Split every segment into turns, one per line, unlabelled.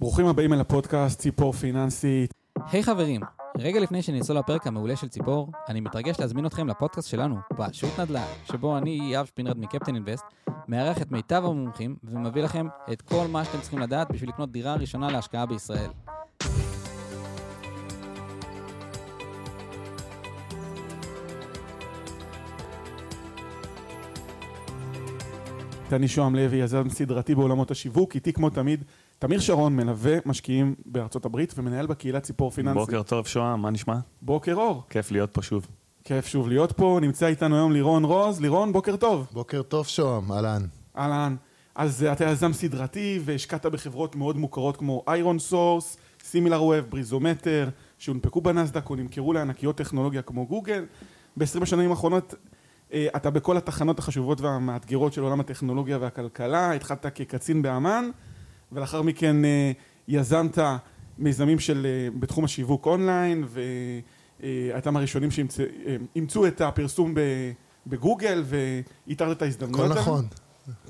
ברוכים הבאים אל הפודקאסט ציפור פיננסית.
היי hey, חברים, רגע לפני שנצלול לפרק המעולה של ציפור, אני מתרגש להזמין אתכם לפודקאסט שלנו, פשוט נדל"ן, שבו אני, יאב שפינרד מקפטן אינבסט, מארח את מיטב המומחים ומביא לכם את כל מה שאתם צריכים לדעת בשביל לקנות דירה ראשונה להשקעה בישראל.
אני שוהם לוי, יזם סדרתי בעולמות השיווק, איתי כמו תמיד, תמיר שרון מלווה משקיעים בארצות הברית ומנהל בקהילת ציפור פיננסית.
בוקר טוב שוהם, מה נשמע?
בוקר אור.
כיף להיות פה שוב.
כיף שוב להיות פה, נמצא איתנו היום לירון רוז. לירון, בוקר טוב.
בוקר טוב שוהם, אהלן.
אהלן. אז אתה יזם סדרתי והשקעת בחברות מאוד מוכרות כמו ironSource, SimilarWeb, BreezoMeter, שהונפקו בנסדק או נמכרו לענקיות טכנולוגיה כמו גוגל. ב-20 השנים האחרונות אה, אתה בכל התחנות החשובות והמאתגרות של עולם הטכנולוגיה והכלכלה, התחלת כקצין באמ"ן, ולאחר מכן אה, יזמת מיזמים של, אה, בתחום השיווק אונליין, והייתה מהראשונים שאימצו את הפרסום בגוגל, ואיתרת את ההזדמנויות.
הכל נכון,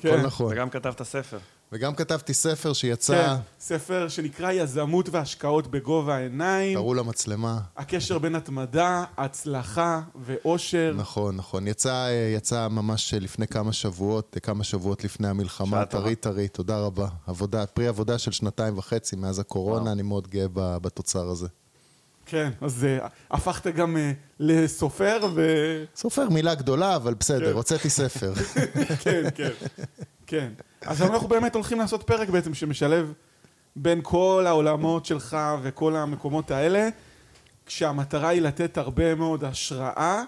כן. הכל נכון.
וגם כתבת ספר.
וגם כתבתי ספר שיצא... כן,
ספר שנקרא יזמות והשקעות בגובה העיניים.
תראו למצלמה.
הקשר בין התמדה, הצלחה ואושר.
נכון, נכון. יצא, יצא ממש לפני כמה שבועות, כמה שבועות לפני המלחמה. טרי טרי, תודה רבה. עבודה, פרי עבודה של שנתיים וחצי מאז הקורונה, וואו. אני מאוד גאה בתוצר הזה.
כן, אז uh, הפכת גם uh, לסופר ו...
סופר מילה גדולה, אבל בסדר, כן. הוצאתי ספר.
כן, כן, כן. אז אנחנו באמת הולכים לעשות פרק בעצם שמשלב בין כל העולמות שלך וכל המקומות האלה, כשהמטרה היא לתת הרבה מאוד השראה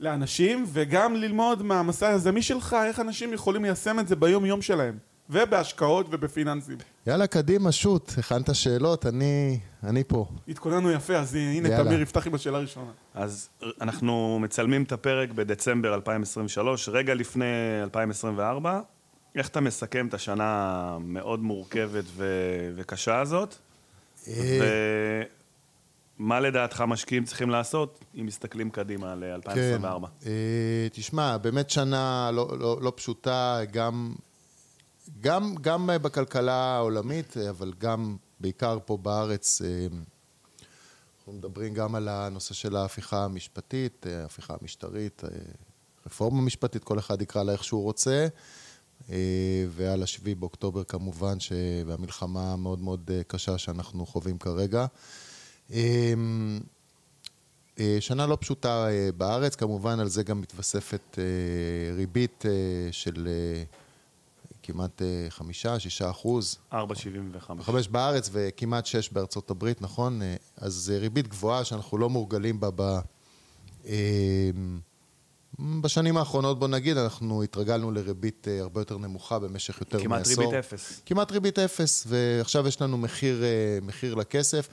לאנשים, וגם ללמוד מהמסע היזמי שלך, איך אנשים יכולים ליישם את זה ביום יום שלהם. ובהשקעות ובפיננסים.
יאללה, קדימה, שוט, הכנת שאלות, אני, אני פה.
התכוננו יפה, אז הנה, יאללה. תמיר יפתח עם השאלה הראשונה.
אז אנחנו מצלמים את הפרק בדצמבר 2023, רגע לפני 2024. איך אתה מסכם את השנה המאוד מורכבת ו- וקשה הזאת? אה. ומה לדעתך משקיעים צריכים לעשות אם מסתכלים קדימה ל-2024?
כן, אה, תשמע, באמת שנה לא, לא, לא פשוטה, גם, גם, גם בכלכלה העולמית, אבל גם בעיקר פה בארץ. אה, אנחנו מדברים גם על הנושא של ההפיכה המשפטית, ההפיכה המשטרית, רפורמה משפטית, כל אחד יקרא לה איך שהוא רוצה. אה, ועל השביעי באוקטובר כמובן, והמלחמה המאוד מאוד אה, קשה שאנחנו חווים כרגע. אה, שנה לא פשוטה בארץ, כמובן על זה גם מתווספת ריבית של כמעט חמישה, שישה אחוז.
ארבע שבעים וחמש.
חמש בארץ וכמעט שש בארצות הברית, נכון? אז ריבית גבוהה שאנחנו לא מורגלים בה ב... בשנים האחרונות, בוא נגיד, אנחנו התרגלנו לריבית אה, הרבה יותר נמוכה במשך יותר
כמעט מעשור. כמעט ריבית אפס.
כמעט ריבית אפס, ועכשיו יש לנו מחיר, אה, מחיר לכסף.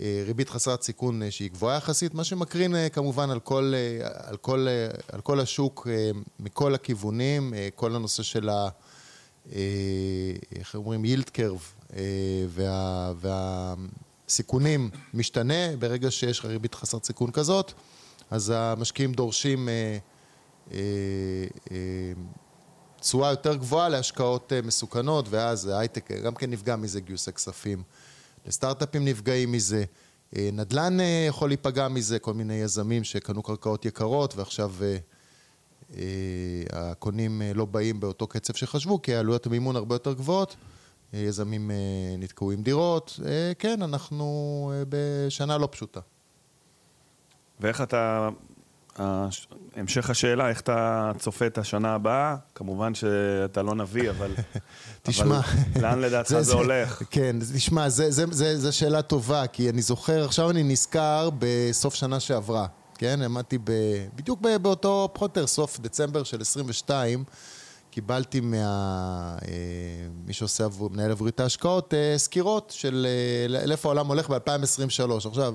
אה, ריבית חסרת סיכון שהיא גבוהה יחסית, מה שמקרין כמובן על כל, על, כל, על כל השוק מכל הכיוונים, כל הנושא של ה... איך אומרים? יילד קרב, וה, והסיכונים משתנה ברגע שיש לך ריבית חסרת סיכון כזאת. אז המשקיעים דורשים אה, אה, אה, תשואה יותר גבוהה להשקעות מסוכנות, ואז ההייטק גם כן נפגע מזה, גיוסי כספים. לסטארט-אפים נפגעים מזה. נדל"ן יכול להיפגע מזה, כל מיני יזמים שקנו קרקעות יקרות ועכשיו הקונים לא באים באותו קצב שחשבו, כי עלויות המימון הרבה יותר גבוהות. יזמים נתקעו עם דירות. כן, אנחנו בשנה לא פשוטה.
ואיך אתה, המשך השאלה, איך אתה צופה את השנה הבאה? כמובן שאתה לא נביא, אבל...
תשמע...
אבל לאן לדעתך זה, זה הולך?
כן, תשמע, זו שאלה טובה, כי אני זוכר, עכשיו אני נזכר בסוף שנה שעברה, כן? עמדתי ב, בדיוק באותו פחות סוף דצמבר של 22, קיבלתי מה... אה, מי שעושה עבור, מנהל עבורי ההשקעות, אה, סקירות של אה, לאיפה העולם הולך ב-2023. עכשיו...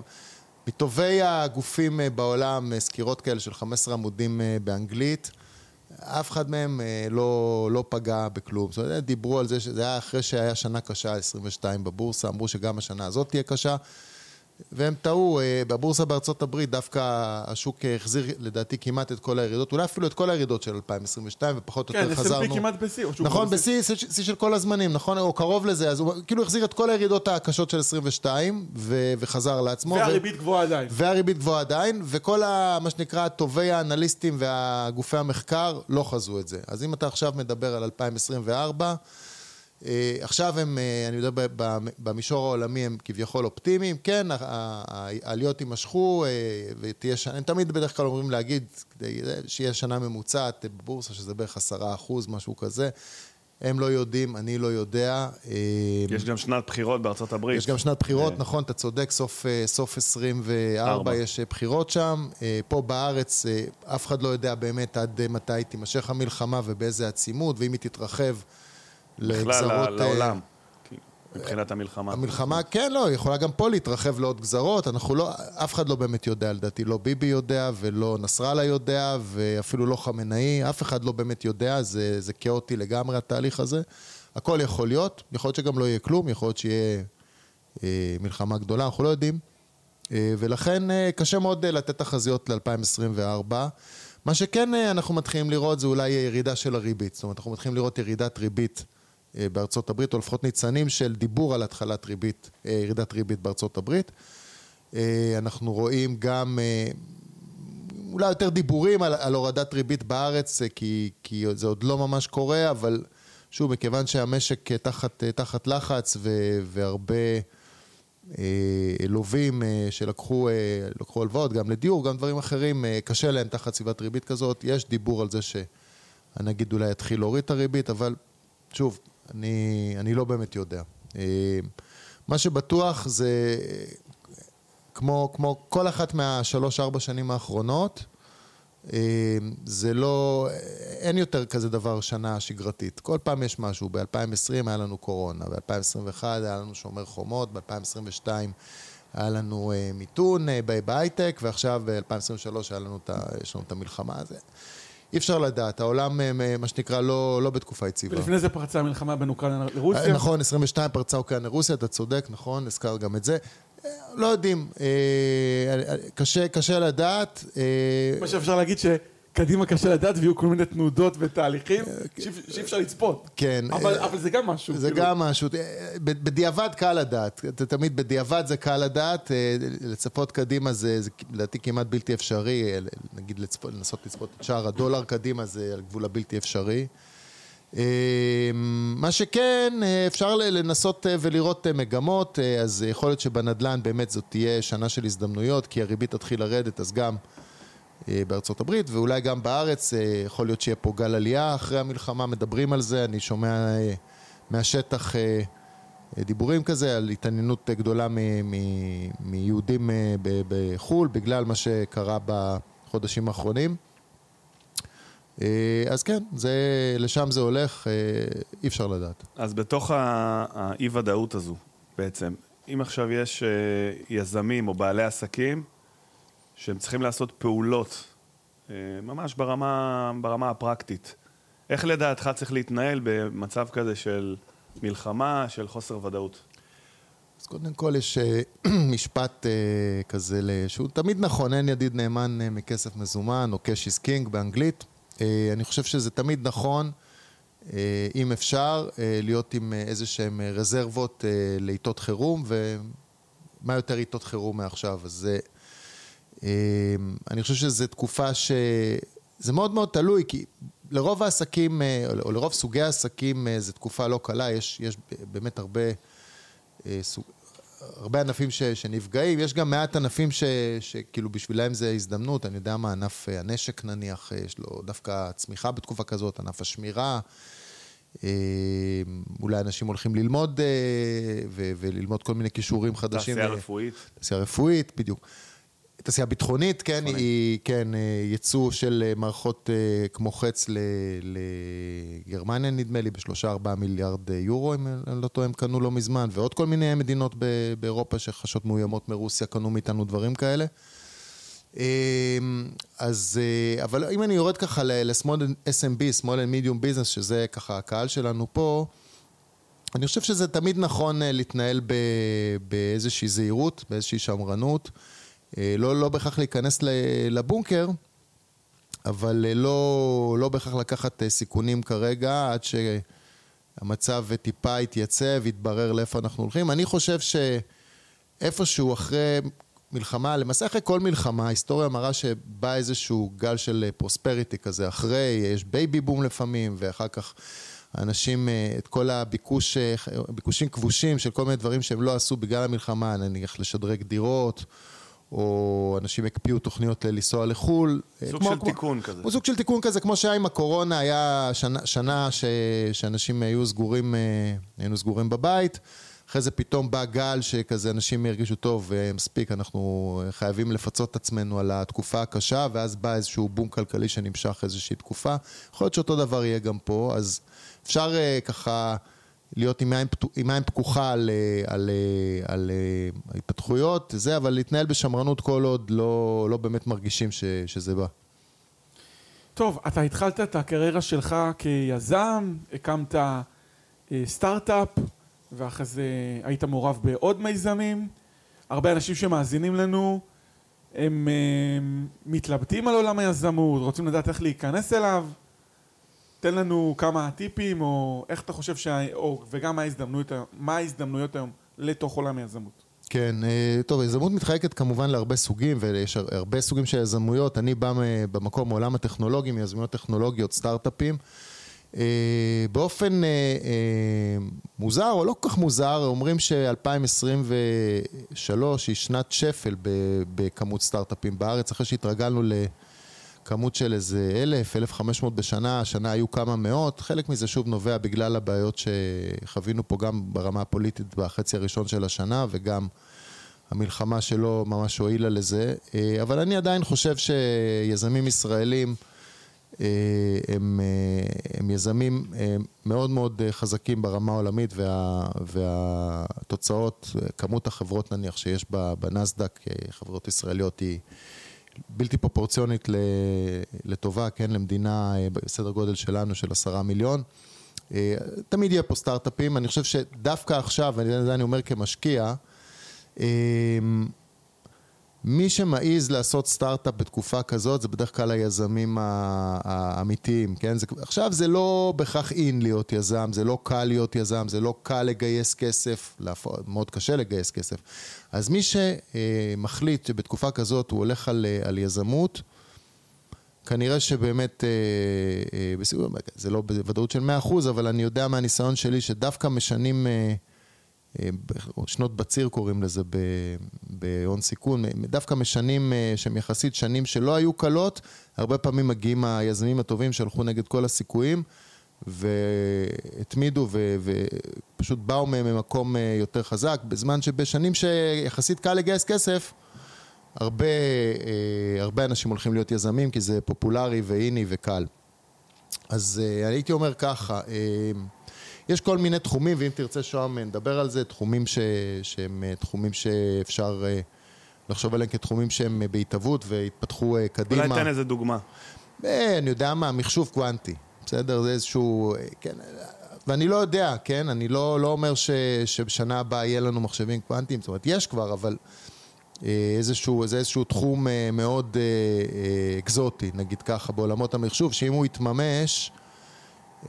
מטובי הגופים אה, בעולם, אה, סקירות כאלה של 15 עמודים אה, באנגלית, אף אחד מהם לא, לא פגע בכלום. זאת אומרת, דיברו על זה שזה היה אחרי שהיה שנה קשה, 22 בבורסה, אמרו שגם השנה הזאת תהיה קשה. והם טעו, אה, בבורסה בארצות הברית דווקא השוק החזיר לדעתי כמעט את כל הירידות, אולי אפילו את כל הירידות של 2022, ופחות או
כן,
יותר חזרנו.
S&P כמעט בשיא. או שהוא
נכון, בשיא שיא- של כל הזמנים, נכון? או קרוב לזה, אז הוא כאילו החזיר את כל הירידות הקשות של 22, ו- וחזר לעצמו. ו-
והריבית גבוהה עדיין.
והריבית גבוהה עדיין, וכל ה, מה שנקרא טובי האנליסטים והגופי המחקר לא חזו את זה. אז אם אתה עכשיו מדבר על 2024, אה, עכשיו הם, אה, אני יודע, במישור העולמי הם כביכול אופטימיים, כן, העליות יימשכו אה, ותהיה שנה, הם תמיד בדרך כלל אומרים להגיד, שיהיה שנה ממוצעת בבורסה, שזה בערך עשרה אחוז, משהו כזה. הם לא יודעים, אני לא יודע.
יש גם שנת בחירות בארצות הברית.
יש גם שנת בחירות, נכון, אתה צודק, סוף, סוף 24
ארבע.
יש בחירות שם. פה בארץ אף אחד לא יודע באמת עד מתי תימשך המלחמה ובאיזה עצימות, ואם היא תתרחב לגזרות...
ל-
אה,
לעולם, כי- מבחינת המלחמה.
המלחמה, כן, לא, יכולה גם פה להתרחב לעוד גזרות, אנחנו לא, אף אחד לא באמת יודע, לדעתי, לא ביבי יודע ולא נסראללה יודע ואפילו לא חמינאי, אף אחד לא באמת יודע, זה, זה כאוטי לגמרי התהליך הזה. הכל יכול להיות, יכול להיות שגם לא יהיה כלום, יכול להיות שיהיה אה, מלחמה גדולה, אנחנו לא יודעים. אה, ולכן אה, קשה מאוד אה, לתת תחזיות ל-2024. מה שכן אה, אנחנו מתחילים לראות זה אולי ירידה של הריבית. זאת אומרת, אנחנו מתחילים לראות ירידת ריבית בארצות הברית, או לפחות ניצנים של דיבור על התחלת ריבית, אה, ירידת ריבית בארצות הברית. אה, אנחנו רואים גם אה, אולי יותר דיבורים על, על הורדת ריבית בארץ, אה, כי, כי זה עוד לא ממש קורה, אבל שוב, מכיוון שהמשק אה, תחת, אה, תחת לחץ ו, והרבה אה, לווים אה, שלקחו אה, לקחו הלוואות, גם לדיור, גם דברים אחרים, אה, קשה להם תחת סביבת ריבית כזאת. יש דיבור על זה שהנגיד אולי יתחיל להוריד את הריבית, אבל שוב, אני, אני לא באמת יודע. אה, מה שבטוח זה, כמו, כמו כל אחת מהשלוש-ארבע שנים האחרונות, אה, זה לא, אין יותר כזה דבר שנה שגרתית. כל פעם יש משהו. ב-2020 היה לנו קורונה, ב-2021 היה לנו שומר חומות, ב-2022 היה לנו אה, מיתון בהייטק, ועכשיו ב-2023 היה לנו את יש לנו את המלחמה הזאת. אי אפשר לדעת, העולם, אה, מה שנקרא, לא, לא בתקופה יציבה.
ולפני זה פרצה המלחמה בין אוקראינה
אה,
לרוסיה.
נכון, 22 פרצה אוקראינה רוסיה, אתה צודק, נכון, הזכר גם את זה. אה, לא יודעים, אה, אה, קשה, קשה לדעת. אה,
מה שאפשר להגיד שקדימה קשה לדעת ויהיו כל מיני תנודות ותהליכים שאי- שאי אפשר לצפות.
כן.
אבל
אה,
אבל זה גם משהו.
זה
כאילו.
גם משהו, אה, בדיעבד קל לדעת, תמיד בדיעבד זה קל לדעת, אה, לצפות קדימה זה לדעתי כמעט בלתי אפשרי, אה, נגיד לנסות לצפות את שער הדולר קדימה זה על גבול הבלתי אפשרי. אה, מה שכן, אה, אפשר לנסות אה, ולראות אה, מגמות, אה, אז יכול להיות שבנדל"ן באמת זאת תהיה שנה של הזדמנויות, כי הריבית תתחיל לרדת, אז גם אה, בארצות הברית, ואולי גם בארץ, אה, יכול להיות שיהיה פה גל עלייה אחרי המלחמה, מדברים על זה, אני שומע אה, מהשטח אה, אה, דיבורים כזה על התעניינות אה, גדולה מ- מ- מיהודים אה, בחו"ל, בגלל מה שקרה בחודשים האחרונים. אה, אז כן, זה, לשם זה הולך, אה, אי אפשר לדעת.
אז בתוך האי-ודאות הזו, בעצם, אם עכשיו יש אה, יזמים או בעלי עסקים שהם צריכים לעשות פעולות, אה, ממש ברמה, ברמה הפרקטית, איך לדעתך צריך להתנהל במצב כזה של מלחמה, של חוסר ודאות?
אז קודם כל יש אה, משפט אה, כזה, שהוא תמיד נכון, אין ידיד נאמן מכסף מזומן, או cash is king באנגלית. אני חושב שזה תמיד נכון, אם אפשר, להיות עם איזה שהן רזרבות לעיתות חירום, ומה יותר עיתות חירום מעכשיו? אז אני חושב שזו תקופה ש... זה מאוד מאוד תלוי, כי לרוב העסקים, אה, או לרוב סוגי העסקים, אה, זו תקופה לא קלה, יש, יש באמת הרבה... אה, סוג, הרבה ענפים ש, שנפגעים, יש גם מעט ענפים ש, שכאילו בשבילם זה הזדמנות, אני יודע מה, ענף הנשק נניח, יש לו דווקא צמיחה בתקופה כזאת, ענף השמירה, אה, אולי אנשים הולכים ללמוד ו, וללמוד כל מיני כישורים חדשים.
תעשייה רפואית?
תעשייה רפואית, בדיוק. תעשייה ביטחונית, כן,
ביטחונית.
היא, כן, אה, ייצוא של אה, מערכות אה, כמו חץ לגרמניה, נדמה לי, בשלושה ארבעה מיליארד יורו, אם אני לא טועה, הם קנו לא מזמן, ועוד כל מיני מדינות באירופה שחשות מאוימות מרוסיה, קנו מאיתנו דברים כאלה. אה, אז, אבל אם אני יורד ככה ל-small SMB, small and medium business, שזה ככה הקהל שלנו פה, אני חושב שזה תמיד נכון להתנהל באיזושהי זהירות, באיזושהי שמרנות. אה, לא, לא בהכרח להיכנס לבונקר, אבל אה, לא, לא בהכרח לקחת אה, סיכונים כרגע, עד שהמצב טיפה יתייצב, יתברר לאיפה אנחנו הולכים. אני חושב שאיפשהו אחרי מלחמה, למעשה אחרי כל מלחמה, ההיסטוריה מראה שבא איזשהו גל של prosperity כזה אחרי, יש baby boom לפעמים, ואחר כך אנשים, את כל הביקוש, ביקושים כבושים של כל מיני דברים שהם לא עשו בגלל המלחמה, נניח לשדרג דירות. או אנשים הקפיאו תוכניות לנסוע לחו"ל. אה,
סוג
כמו-
של
כמו-
תיקון כזה.
הוא סוג של תיקון כזה, כמו שהיה עם הקורונה, היה שנה, שנה ש, שאנשים היו סגורים, אה, היינו סגורים בבית. אחרי זה פתאום בא גל שכזה אנשים הרגישו טוב, אה, מספיק, אנחנו חייבים לפצות את עצמנו על התקופה הקשה, ואז בא איזשהו בום כלכלי שנמשך איזושהי תקופה. יכול להיות שאותו דבר יהיה גם פה, אז אפשר ככה להיות עם עין, פתו- עם עין פקוחה על, אה, על, אה, על אה, ההתפתחויות, זה, אבל להתנהל בשמרנות כל עוד לא, לא באמת מרגישים ש, שזה בא.
טוב, אתה התחלת את הקריירה שלך כיזם, הקמת אה, סטארט-אפ, ואחרי זה היית מעורב בעוד מיזמים. הרבה אנשים שמאזינים לנו, הם אה, מתלבטים על עולם היזמות, רוצים לדעת איך להיכנס אליו. תן לנו כמה טיפים, או איך אתה חושב, שה... או, וגם מה ההזדמנויות, מה ההזדמנויות היום לתוך עולם היזמות.
כן, אה, טוב, יזמות מתחלקת כמובן להרבה סוגים, ויש הר- הרבה סוגים של יזמויות. אני בא במקום מעולם הטכנולוגי, מיזמויות טכנולוגיות, סטארט-אפים. אה, באופן אה, מוזר, או לא כל כך מוזר, אומרים ש-2023 היא שנת שפל בכמות סטארט-אפים בארץ, אחרי שהתרגלנו לכמות של איזה אלף, אלף חמש מאות בשנה, השנה היו כמה מאות, חלק מזה שוב נובע בגלל הבעיות שחווינו פה גם ברמה הפוליטית בחצי הראשון של השנה, וגם המלחמה שלא ממש הועילה לזה, אה, אבל אני עדיין חושב שיזמים ישראלים אה, הם, אה, הם יזמים מאוד מאוד חזקים ברמה העולמית וה, והתוצאות, כמות החברות נניח שיש בנסדק, חברות ישראליות היא בלתי פרופורציונית לטובה, כן, למדינה אה, בסדר גודל שלנו של עשרה מיליון. אה, תמיד יהיה פה סטארט-אפים, אני חושב שדווקא עכשיו, וזה אני אומר כמשקיע, אמ, מי שמעז לעשות סטארט-אפ בתקופה כזאת זה בדרך כלל היזמים האמיתיים, כן? זה, עכשיו זה לא בהכרח אין להיות יזם, זה לא קל להיות יזם, זה לא קל לגייס כסף, מאוד קשה לגייס כסף. אז מי שמחליט שבתקופה כזאת הוא הולך על, על יזמות, כנראה שבאמת, אה, אה, זה לא בוודאות של 100%, אבל אני יודע מהניסיון שלי שדווקא משנים, אה, אה, שנות בציר קוראים לזה בהון סיכון, דווקא משנים אה, שהם יחסית שנים שלא היו קלות, הרבה פעמים מגיעים היזמים הטובים שהלכו נגד כל הסיכויים. והתמידו ופשוט באו מהם ממקום אה, יותר חזק, בזמן שבשנים שיחסית קל לגייס כסף, הרבה, אה, הרבה אנשים הולכים להיות יזמים כי זה פופולרי ואיני וקל. אז אה, הייתי אומר ככה, יש כל מיני תחומים, ואם תרצה שוהם נדבר על זה, תחומים ש, שהם תחומים שאפשר לחשוב עליהם כתחומים שהם בהתהוות והתפתחו קדימה.
אולי תן איזה דוגמה.
אני יודע מה, מחשוב קוונטי, בסדר? זה איזשהו, כן, ואני לא יודע, כן? אני לא, לא אומר ש, שבשנה הבאה יהיה לנו מחשבים קוונטיים, זאת אומרת, יש כבר, אבל אה, איזשהו, זה איזשהו תחום אה, מאוד אה, אה, אקזוטי, נגיד ככה, בעולמות המחשוב, שאם הוא יתממש,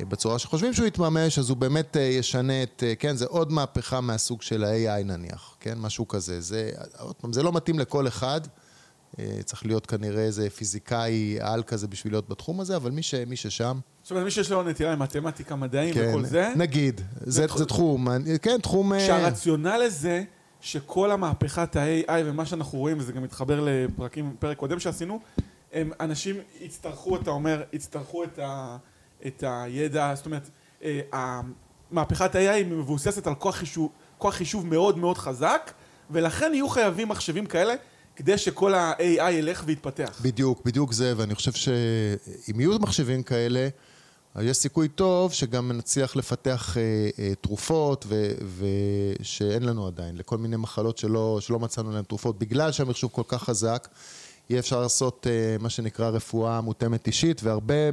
אה, בצורה שחושבים שהוא יתממש, אז הוא באמת אה, ישנה את, כן, זה עוד מהפכה מהסוג של ה-AI נניח, כן, משהו כזה. זה, עוד פעם, זה לא מתאים לכל אחד, צריך להיות כנראה איזה פיזיקאי על כזה בשביל להיות בתחום הזה, אבל מי, ש, מי ששם,
זאת אומרת, מי שיש לו נטייה למתמטיקה, מדעים
כן,
וכל זה,
נגיד, זה,
תחום-
זה תחום, כן, תחום... אה,
שהרציונל לזה, שכל המהפכת ה-AI ומה שאנחנו רואים, וזה גם מתחבר לפרקים, פרק קודם שעשינו, הם אנשים יצטרכו, אתה אומר, יצטרכו את, ה, את הידע, זאת אומרת, אה, המהפכת ה-AI היא מבוססת על כוח חישוב, כוח חישוב מאוד מאוד חזק, ולכן יהיו חייבים מחשבים כאלה, כדי שכל ה-AI ילך ויתפתח.
בדיוק, בדיוק זה, ואני חושב שאם יהיו מחשבים כאלה, יש סיכוי טוב שגם נצליח לפתח אה, אה, תרופות ו, ושאין לנו עדיין, לכל מיני מחלות שלא, שלא מצאנו להן תרופות, בגלל שהמחשוב כל כך חזק, יהיה אפשר לעשות אה, מה שנקרא רפואה מותאמת אישית, והרבה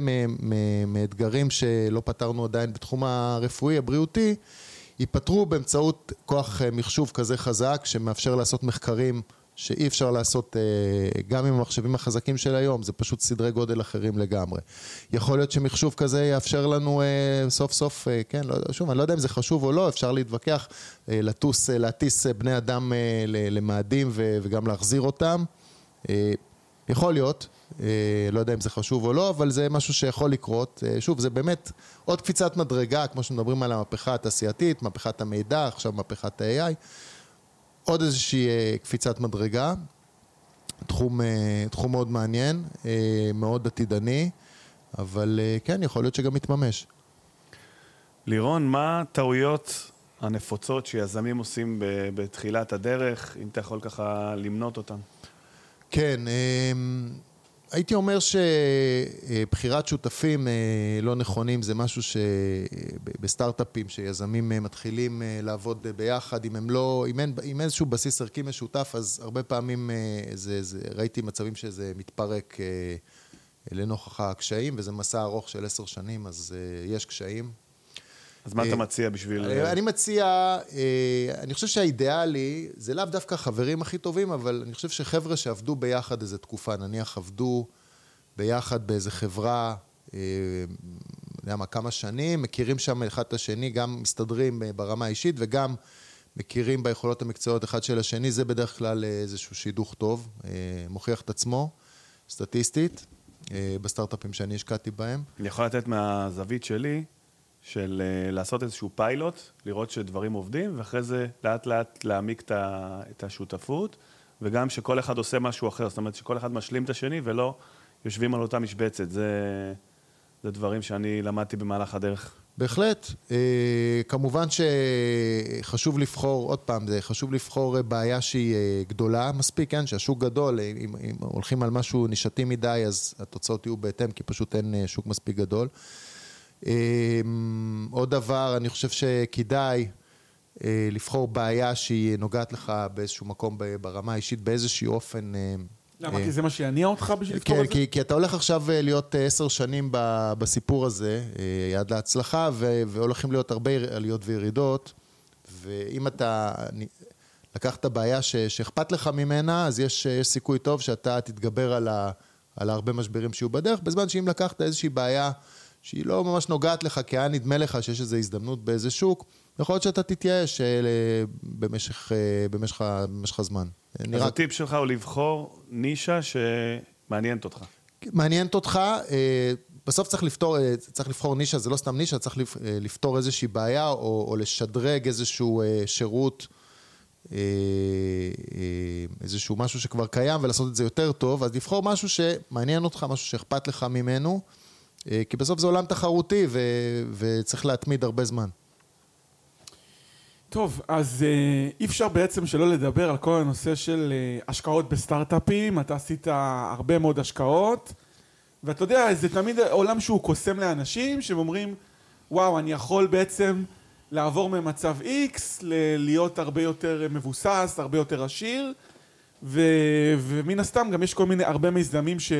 מאתגרים שלא פתרנו עדיין בתחום הרפואי, הבריאותי, ייפתרו באמצעות כוח אה, מחשוב כזה חזק, שמאפשר לעשות מחקרים שאי אפשר לעשות אה, גם עם המחשבים החזקים של היום, זה פשוט סדרי גודל אחרים לגמרי. יכול להיות שמחשוב כזה יאפשר לנו אה, סוף סוף, אה, כן, לא, שוב, אני לא יודע אם זה חשוב או לא, אפשר להתווכח, לטוס, להטיס בני אדם למאדים וגם להחזיר אותם. יכול להיות, לא יודע אם זה חשוב או לא, אבל זה משהו שיכול לקרות. שוב, זה באמת עוד קפיצת מדרגה, כמו שמדברים על המהפכה התעשייתית, מהפכת המידע, עכשיו מהפכת ה-AI. עוד איזושהי אה, קפיצת מדרגה, תחום, אה, תחום מאוד מעניין, אה, מאוד עתידני, אבל כן, יכול להיות שגם יתממש.
לירון, מה הטעויות הנפוצות שיזמים עושים בתחילת הדרך, אם אתה יכול ככה למנות אותן?
כן, הייתי אומר שבחירת שותפים אה, לא נכונים זה משהו שבסטארט-אפים שיזמים אה, מתחילים אה, לעבוד ביחד, אם הם לא, אם אין, אם איזשהו בסיס ערכי משותף, אז הרבה פעמים זה, זה, ראיתי מצבים שזה מתפרק לנוכח הקשיים, וזה מסע ארוך של עשר שנים, אז יש קשיים.
אז מה אתה מציע בשביל...
אני מציע, אני חושב שהאידיאלי, זה לאו דווקא החברים הכי טובים, אבל אני חושב שחבר'ה שעבדו ביחד איזה תקופה, נניח עבדו ביחד באיזה חברה, אה, יודע מה, כמה שנים, מכירים שם אחד את השני, גם מסתדרים ברמה האישית וגם מכירים ביכולות המקצועיות אחד של השני, זה בדרך כלל איזשהו שידוך טוב, אה, מוכיח את עצמו, סטטיסטית, בסטארט-אפים שאני השקעתי בהם.
אני יכול לתת מהזווית שלי, של אה, לעשות איזשהו פיילוט, לראות שדברים עובדים, ואחרי זה לאט לאט להעמיק את השותפות, וגם שכל אחד עושה משהו אחר, זאת אומרת שכל אחד משלים את השני ולא יושבים על אותה משבצת. זה, זה דברים שאני למדתי במהלך הדרך.
בהחלט. אה, כמובן שחשוב לבחור, עוד פעם, זה חשוב לבחור בעיה שהיא אה, גדולה מספיק, כן? שהשוק גדול, אם, אם הולכים על משהו נישתי מדי, אז התוצאות יהיו בהתאם, כי פשוט אין שוק מספיק גדול. אמ, עוד דבר, אני חושב שכדאי אה, לבחור בעיה שהיא נוגעת לך באיזשהו מקום ברמה האישית, באיזשהו אופן. אה,
למה? כי זה מה שיניע אותך בשביל לפתור
את זה? כן, כי אתה הולך עכשיו אה, להיות עשר שנים בסיפור הזה, עד להצלחה, והולכים להיות הרבה עליות וירידות, ואם אתה לקחת בעיה שאכפת לך ממנה, אז יש, יש סיכוי טוב שאתה תתגבר על, ה, על הרבה משברים שיהיו בדרך, בזמן שאם לקחת איזושהי בעיה שהיא לא ממש נוגעת לך, כי היה נדמה לך שיש איזו הזדמנות באיזה שוק, יכול להיות שאתה תתייאש אה, במשך, אה, במשך, במשך הזמן.
אז נראה... הטיפ שלך הוא לבחור נישה שמעניינת אותך.
מעניינת אותך, אה, בסוף צריך לפתור, צריך לבחור נישה, זה לא סתם נישה, צריך לפתור איזושהי בעיה או, או לשדרג איזשהו שירות, איזשהו משהו שכבר קיים ולעשות את זה יותר טוב, אז לבחור משהו שמעניין אותך, משהו שאכפת לך ממנו. אה, כי בסוף זה עולם תחרותי ו... וצריך להתמיד הרבה זמן.
טוב, אז אה, אי אפשר בעצם שלא לדבר על כל הנושא של אה, השקעות בסטארט-אפים. אתה עשית הרבה מאוד השקעות, ואתה יודע, זה תמיד עולם שהוא קוסם לאנשים, שהם אומרים, וואו, אני יכול בעצם לעבור ממצב X להיות הרבה יותר מבוסס, הרבה יותר עשיר, ו... ומן הסתם גם יש כל מיני, הרבה מיזמים ש...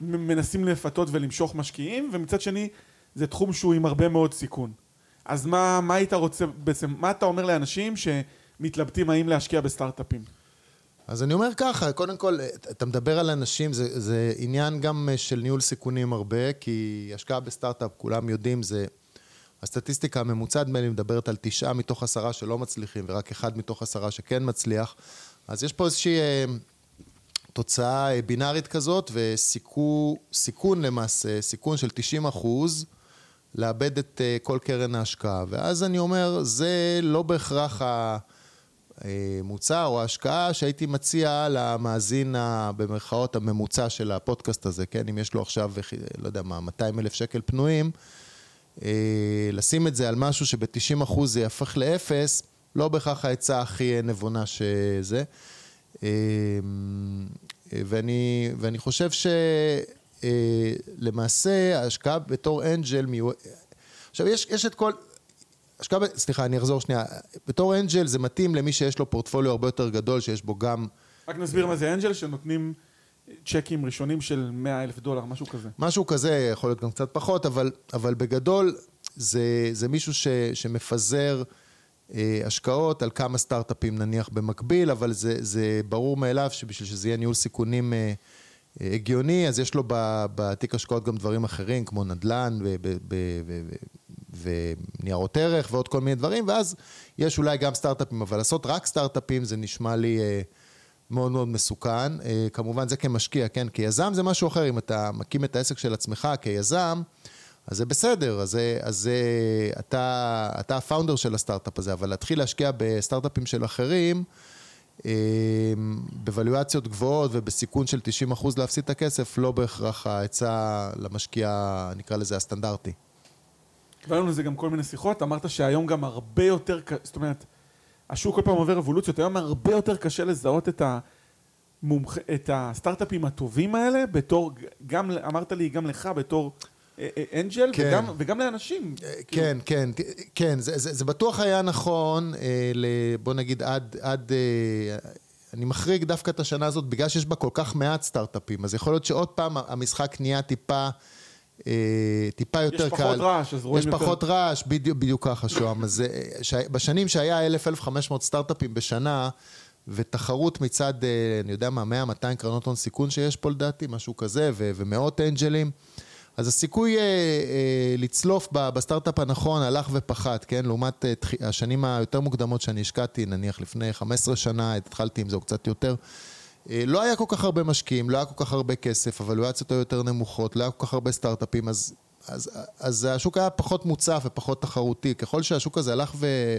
מנסים לפתות ולמשוך משקיעים, ומצד שני זה תחום שהוא עם הרבה מאוד סיכון. אז מה, מה היית רוצה בעצם, מה אתה אומר לאנשים שמתלבטים האם להשקיע בסטארט-אפים?
אז אני אומר ככה, קודם כל, אתה מדבר על אנשים, זה, זה עניין גם של ניהול סיכונים הרבה, כי השקעה בסטארט-אפ, כולם יודעים, זה... הסטטיסטיקה הממוצעת בין מדברת על תשעה מתוך עשרה שלא מצליחים, ורק אחד מתוך עשרה שכן מצליח. אז יש פה איזושהי אה, תוצאה אה, בינארית כזאת, וסיכון למעשה, סיכון של 90 אחוז, לאבד את אה, כל קרן ההשקעה. ואז אני אומר, זה לא בהכרח המוצר או ההשקעה שהייתי מציע למאזין, במרכאות, הממוצע של הפודקאסט הזה, כן? אם יש לו עכשיו, לא יודע מה, 200 אלף שקל פנויים, אה, לשים את זה על משהו שב-90 אחוז זה יהפך לאפס, לא בהכרח העצה הכי נבונה שזה. ואני, ואני חושב שלמעשה אה, ההשקעה בתור אנג'ל מיוע... עכשיו יש, יש את כל... השקעה, סליחה, אני אחזור שנייה. בתור אנג'ל זה מתאים למי שיש לו פורטפוליו הרבה יותר גדול, שיש בו גם...
רק נסביר מה זה אנג'ל, שנותנים צ'קים ראשונים של 100 אלף דולר, משהו כזה.
משהו כזה, יכול להיות גם קצת פחות, אבל, אבל בגדול זה, זה מישהו ש, שמפזר אה, השקעות על כמה סטארט-אפים נניח במקביל, אבל זה, זה ברור מאליו שבשביל שזה יהיה ניהול סיכונים אה, אה, הגיוני, אז יש לו בתיק השקעות גם דברים אחרים, כמו נדל"ן וניירות ערך ועוד כל מיני דברים, ואז יש אולי גם סטארט-אפים, אבל לעשות רק סטארט-אפים זה נשמע לי מאוד מאוד מסוכן. כמובן זה כמשקיע, כן? כיזם זה משהו אחר, אם אתה מקים את העסק של עצמך כיזם, אז זה בסדר, אז, אז אתה, אתה הפאונדר של הסטארט-אפ הזה, אבל להתחיל להשקיע בסטארט-אפים של אחרים, אה, בוולואציות גבוהות ובסיכון של 90% להפסיד את הכסף, לא בהכרח העצה למשקיע, נקרא לזה הסטנדרטי.
קיבלנו לזה גם כל מיני שיחות, אמרת שהיום גם הרבה יותר, זאת אומרת, השוק כל פעם עובר אבולוציות, היום הרבה יותר קשה לזהות את, המומח... את הסטארט-אפים הטובים האלה, בתור, גם, אמרת לי, גם לך, בתור אנג'ל, כן. וגם, וגם לאנשים.
אה, כן, כן, כן, זה, זה, זה בטוח היה נכון, אה, בוא נגיד עד, עד, אה, אני מחריג דווקא את השנה הזאת, בגלל שיש בה כל כך מעט סטארט-אפים, אז יכול להיות שעוד פעם המשחק נהיה טיפה... טיפה יותר
יש
קל.
יש פחות רעש, אז רואים
יותר... יש פחות רעש, בדיוק, בדיוק ככה, שוהם. אז ש... בשנים שהיה 1,000-1,500 סטארט-אפים בשנה, ותחרות מצד, אני יודע מה, 100-200 קרנות הון סיכון שיש פה לדעתי, משהו כזה, ו... ומאות אנג'לים. אז הסיכוי אה, אה, לצלוף בסטארט-אפ הנכון הלך ופחת, כן? לעומת אה, השנים היותר מוקדמות שאני השקעתי, נניח לפני 15 שנה, התחלתי עם זה או קצת יותר. אה, לא היה כל כך הרבה משקיעים, לא היה כל כך הרבה כסף, הוולואציות היו יותר נמוכות, לא היה כל כך הרבה סטארט-אפים, אז, אז, אז השוק היה פחות מוצף ופחות תחרותי. ככל שהשוק הזה הלך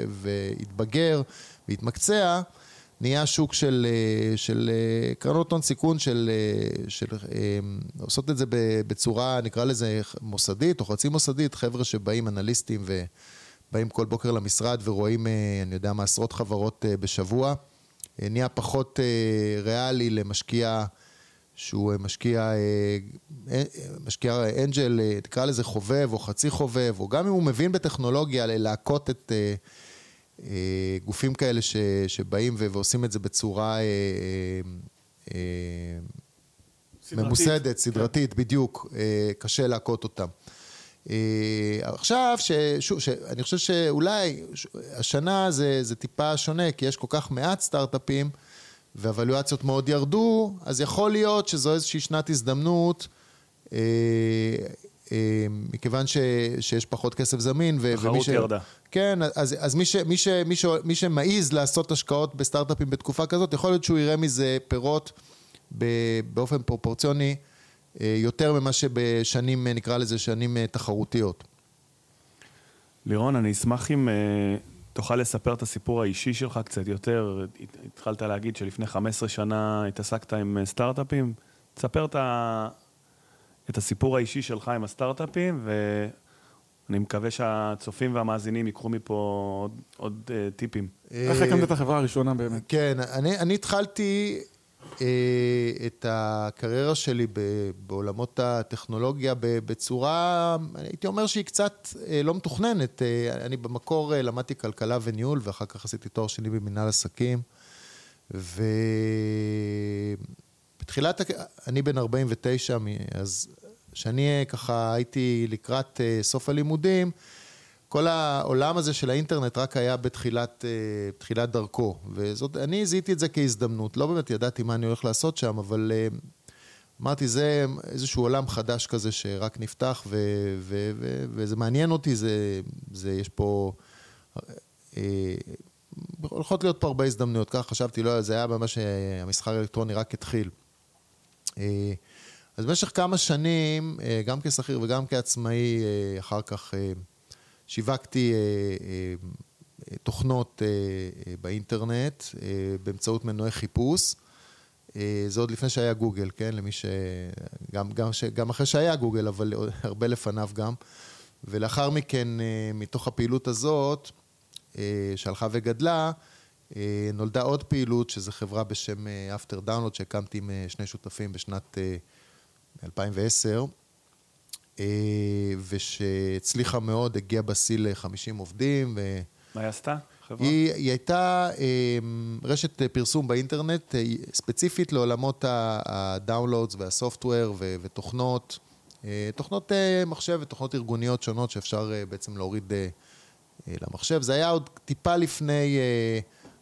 והתבגר והתמקצע, נהיה שוק של, אה, של אה, קרנות הון סיכון, של, אה, של, עושות את זה בצורה, נקרא לזה מוסדית או חצי מוסדית, חבר'ה שבאים, אנליסטים, ובאים כל בוקר למשרד ורואים, אני יודע מה, עשרות חברות בשבוע. נהיה פחות ריאלי למשקיע שהוא משקיע, משקיע אנג'ל, נקרא לזה חובב או חצי חובב, או גם אם הוא מבין בטכנולוגיה, להכות את... אה, גופים כאלה ש, שבאים ו, ועושים את זה בצורה אה, אה, סדרתית. ממוסדת, סדרתית, כן. בדיוק, קשה להכות אותם. עכשיו, ש, שוב, ש, אני חושב שאולי השנה זה, זה טיפה שונה, כי יש כל כך מעט סטארט-אפים והוולואציות מאוד ירדו, אז יכול להיות שזו איזושהי שנת הזדמנות אה, מכיוון ש, שיש פחות כסף זמין.
תחרות ש... ירדה.
כן, אז, אז מי, ש, מי, ש, מי, ש, מי שמעז לעשות השקעות בסטארט-אפים בתקופה כזאת, יכול להיות שהוא יראה מזה פירות באופן פרופורציוני אה, יותר ממה שבשנים, נקרא לזה שנים אה, תחרותיות.
לירון, אני אשמח אם תוכל לספר את הסיפור האישי שלך קצת יותר. התחלת להגיד שלפני 15 שנה התעסקת עם סטארט-אפים. תספר את ה... את הסיפור האישי שלך עם הסטארט-אפים, ואני מקווה שהצופים והמאזינים ייקחו מפה עוד, עוד uh, טיפים.
איך הקמת את החברה הראשונה באמת?
כן, אני, אני התחלתי uh, את הקריירה שלי ב, בעולמות הטכנולוגיה בצורה, הייתי אומר שהיא קצת uh, לא מתוכננת. Uh, אני במקור uh, למדתי כלכלה וניהול, ואחר כך עשיתי תואר שני במנהל עסקים. ו... בתחילת, אני בן 49, אז כשאני ככה הייתי לקראת אה, סוף הלימודים, כל העולם הזה של האינטרנט רק היה בתחילת, אה, בתחילת דרכו. וזאת, אני זיהיתי את זה כהזדמנות. לא באמת ידעתי מה אני הולך לעשות שם, אבל אה, אמרתי, זה איזשהו עולם חדש כזה שרק נפתח, ו, ו, ו, וזה מעניין אותי, זה, זה יש פה... הולכות להיות פה הרבה הזדמנויות, ככה חשבתי, לא, זה היה ממש, המשחק האלקטרוני רק התחיל. אה, אז במשך כמה שנים, אה, גם כשכיר וגם כעצמאי, אה, אחר כך שיווקתי תוכנות באינטרנט באמצעות מנועי חיפוש. זה עוד לפני שהיה גוגל, כן? למי ש... גם, גם, ש... גם אחרי שהיה גוגל, אבל הרבה לפניו גם. ולאחר מכן, מתוך הפעילות הזאת, שהלכה וגדלה, נולדה עוד פעילות, שזו חברה בשם אה, After Download, שהקמתי עם אה, שני שותפים בשנת 2010, ושהצליחה מאוד, הגיעה בשיא ל-50 עובדים.
מה היא עשתה? חברה?
היא, היא הייתה רשת פרסום באינטרנט, ספציפית לעולמות ה downloads וה software ותוכנות, תוכנות מחשב ותוכנות ארגוניות שונות שאפשר בעצם להוריד למחשב. זה היה עוד טיפה לפני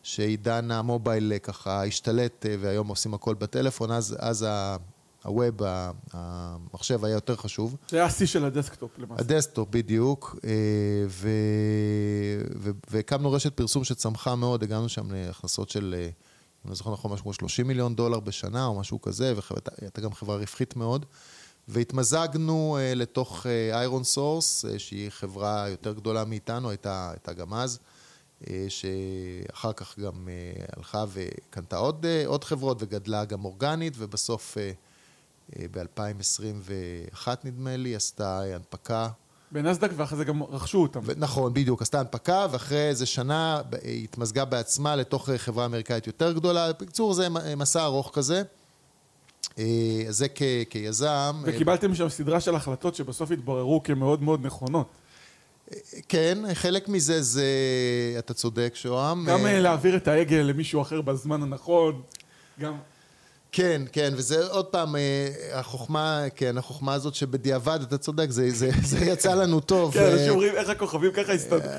שעידן ה mobile ככה השתלט והיום עושים הכל בטלפון, אז, אז ה web, המחשב היה יותר חשוב.
זה היה השיא של ה desktop למעשה.
ה desktop, בדיוק. ו... ו... והקמנו רשת פרסום שצמחה מאוד, הגענו שם להכנסות של, אם אני זוכר נכון, משהו כמו 30 מיליון דולר בשנה או משהו כזה, והייתה גם חברה רווחית מאוד. והתמזגנו לתוך ironSource, שהיא חברה יותר גדולה מאיתנו, הייתה, הייתה גם אז, שאחר כך גם אה, הלכה וקנתה עוד, אה, עוד חברות וגדלה גם אורגנית, ובסוף אה, אה, ב-2021 נדמה לי, עשתה הנפקה.
בנסדק ואחרי זה גם רכשו אותם.
ו- נכון, בדיוק, עשתה הנפקה, ואחרי איזה שנה היא התמזגה בעצמה לתוך חברה אמריקאית יותר גדולה. בקיצור, זה מסע ארוך כזה. זה כ- כיזם.
וקיבלתם שם סדרה של החלטות שבסוף התבררו כמאוד מאוד נכונות.
כן, חלק מזה זה, אתה צודק, שוהם.
גם להעביר את ההגה למישהו אחר בזמן הנכון, גם...
כן, כן, וזה עוד פעם, החוכמה, כן, החוכמה הזאת שבדיעבד, אתה צודק, זה, זה, זה יצא לנו טוב.
כן, אנשים אומרים איך הכוכבים ככה הסתדרו.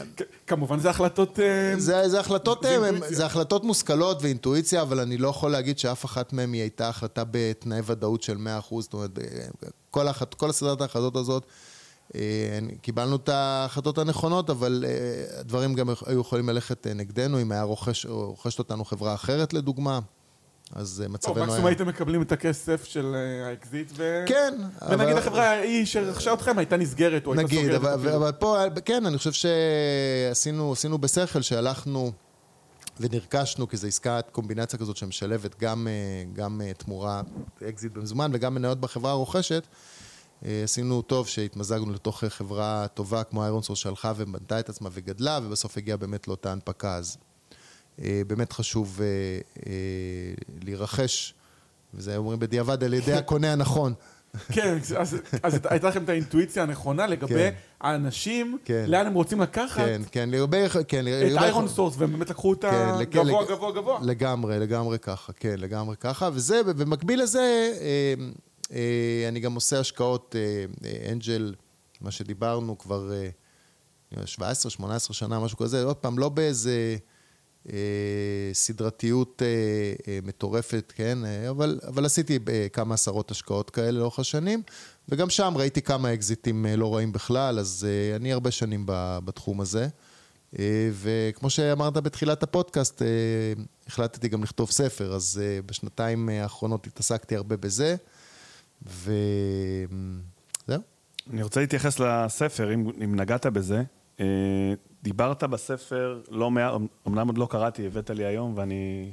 כמובן זה החלטות...
זה, זה החלטות, זה, הם, זה החלטות מושכלות ואינטואיציה, אבל אני לא יכול להגיד שאף אחת מהן היא הייתה החלטה בתנאי ודאות של 100%, זאת אומרת, כל, כל הסדרת ההחלטות הזאת, קיבלנו את ההחלטות הנכונות, אבל הדברים גם היו יכולים ללכת נגדנו, אם היה רוכש, רוכשת אותנו חברה אחרת לדוגמה. אז מצבנו היה...
מקסימום הייתם מקבלים את הכסף של האקזיט, ו...
כן.
ונגיד החברה ההיא שרכשה אתכם הייתה נסגרת, או הייתה סוגרת.
נגיד, אבל פה, כן, אני חושב שעשינו בשכל, שהלכנו ונרכשנו, כי זו עסקת קומבינציה כזאת שמשלבת גם תמורה, אקזיט במזומן, וגם מניות בחברה הרוכשת. עשינו טוב שהתמזגנו לתוך חברה טובה כמו ironSource שהלכה ובנתה את עצמה וגדלה, ובסוף הגיעה באמת לאותה הנפקה. אז באמת חשוב להירכש, וזה אומרים בדיעבד על ידי הקונה הנכון.
כן, אז, אז הייתה לכם את האינטואיציה הנכונה לגבי כן. האנשים, כן. לאן הם רוצים לקחת
כן, כן, לגבי, כן,
את ironSource, והם באמת לקחו אותה כן, גבוה, לג... גבוה, גבוה.
לגמרי, לגמרי ככה, כן, לגמרי ככה, וזה, במקביל לזה, אני גם עושה השקעות, angel, מה שדיברנו כבר 17-18 שנה, משהו כזה, עוד פעם, לא באיזה... סדרתיות מטורפת, כן, אבל, אבל עשיתי כמה עשרות השקעות כאלה לאורך השנים, וגם שם ראיתי כמה אקזיטים לא רעים בכלל, אז אני הרבה שנים בתחום הזה. וכמו שאמרת בתחילת הפודקאסט, החלטתי גם לכתוב ספר, אז בשנתיים האחרונות התעסקתי הרבה בזה, וזהו.
אני רוצה להתייחס לספר, אם, אם נגעת בזה. דיברת בספר לא מעט, אמנם עוד לא קראתי, הבאת לי היום, ואני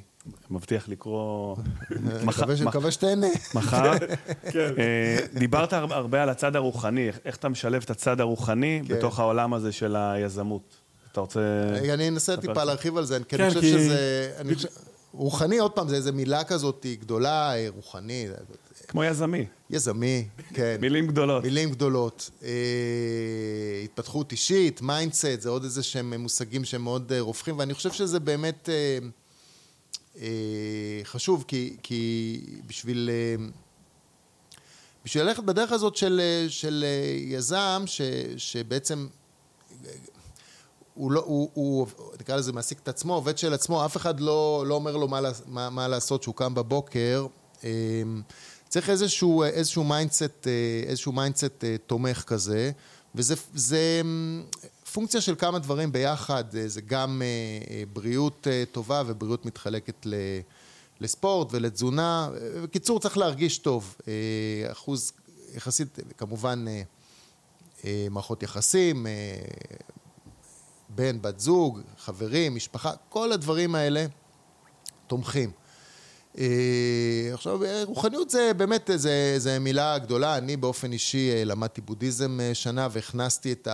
מבטיח לקרוא...
מקווה שתהנה.
מחר. דיברת הרבה על הצד הרוחני, איך אתה משלב את הצד הרוחני בתוך העולם הזה של היזמות. אתה רוצה...
אני אנסה טיפה להרחיב על זה, כי אני חושב שזה... רוחני, עוד פעם, זה איזו מילה כזאת גדולה, רוחני.
כמו יזמי.
יזמי, כן.
מילים גדולות.
מילים גדולות. אה, התפתחות אישית, mindset, זה עוד איזה שהם מושגים שהם מאוד אה, רווחים, ואני חושב שזה באמת אה, אה, חשוב, כי, כי בשביל... אה, בשביל ללכת בדרך הזאת של, של יזם, ש, שבעצם הוא, לא, הוא, הוא, נקרא לזה, מעסיק את עצמו, עובד של עצמו, אף אחד לא, לא אומר לו מה, מה, מה לעשות כשהוא קם בבוקר. צריך איזשהו, איזשהו mindset, איזשהו mindset תומך כזה, וזה זה פונקציה של כמה דברים ביחד, זה גם בריאות טובה ובריאות מתחלקת לספורט ולתזונה. בקיצור, צריך להרגיש טוב. אחוז יחסית, כמובן, מערכות יחסים, בן, בת זוג, חברים, משפחה, כל הדברים האלה תומכים. עכשיו, רוחניות זה באמת, זה, זה מילה גדולה. אני באופן אישי למדתי בודהיזם שנה והכנסתי את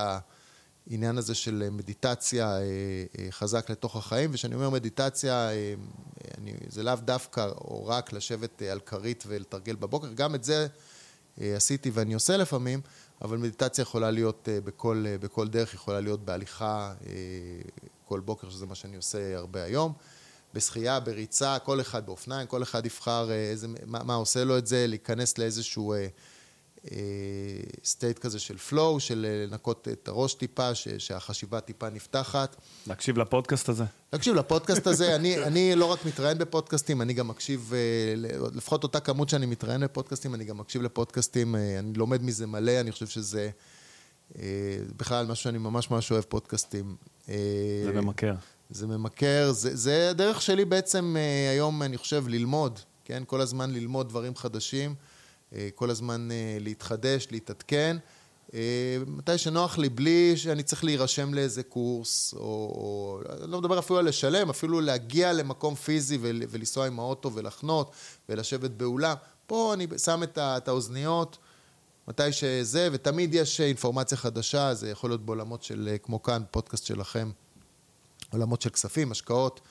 העניין הזה של מדיטציה חזק לתוך החיים, וכשאני אומר מדיטציה, אני, זה לאו דווקא או רק לשבת על כרית ולתרגל בבוקר, גם את זה עשיתי ואני עושה לפעמים, אבל מדיטציה יכולה להיות בכל, בכל דרך, יכולה להיות בהליכה כל בוקר, שזה מה שאני עושה הרבה היום. בשחייה, בריצה, כל אחד באופניים, כל אחד יבחר איזה, מה, מה עושה לו את זה, להיכנס לאיזשהו אה, סטייט כזה של flow, של אה, לנקות את הראש טיפה, ש, שהחשיבה טיפה נפתחת.
להקשיב לפודקאסט הזה?
להקשיב לפודקאסט הזה, אני, אני לא רק מתראיין בפודקאסטים, אני גם מקשיב, אה, לפחות אותה כמות שאני מתראיין בפודקאסטים, אני גם מקשיב לפודקאסטים, אה, אני לומד מזה מלא, אני חושב שזה בכלל משהו שאני ממש ממש אוהב פודקאסטים.
זה ממכר.
זה ממכר, זה, זה הדרך שלי בעצם היום, אני חושב, ללמוד, כן? כל הזמן ללמוד דברים חדשים. אה, כל הזמן אה, להתחדש, להתעדכן. אה, מתי שנוח לי, בלי שאני צריך להירשם לאיזה קורס, או, או לא מדבר אפילו על לשלם, אפילו להגיע למקום פיזי ולנסוע עם האוטו ולחנות ולשבת באולם. פה אני שם את, את האוזניות מתי שזה, ותמיד יש אינפורמציה חדשה, זה יכול להיות בעולמות של, כמו כאן, פודקאסט שלכם, עולמות של כספים, השקעות.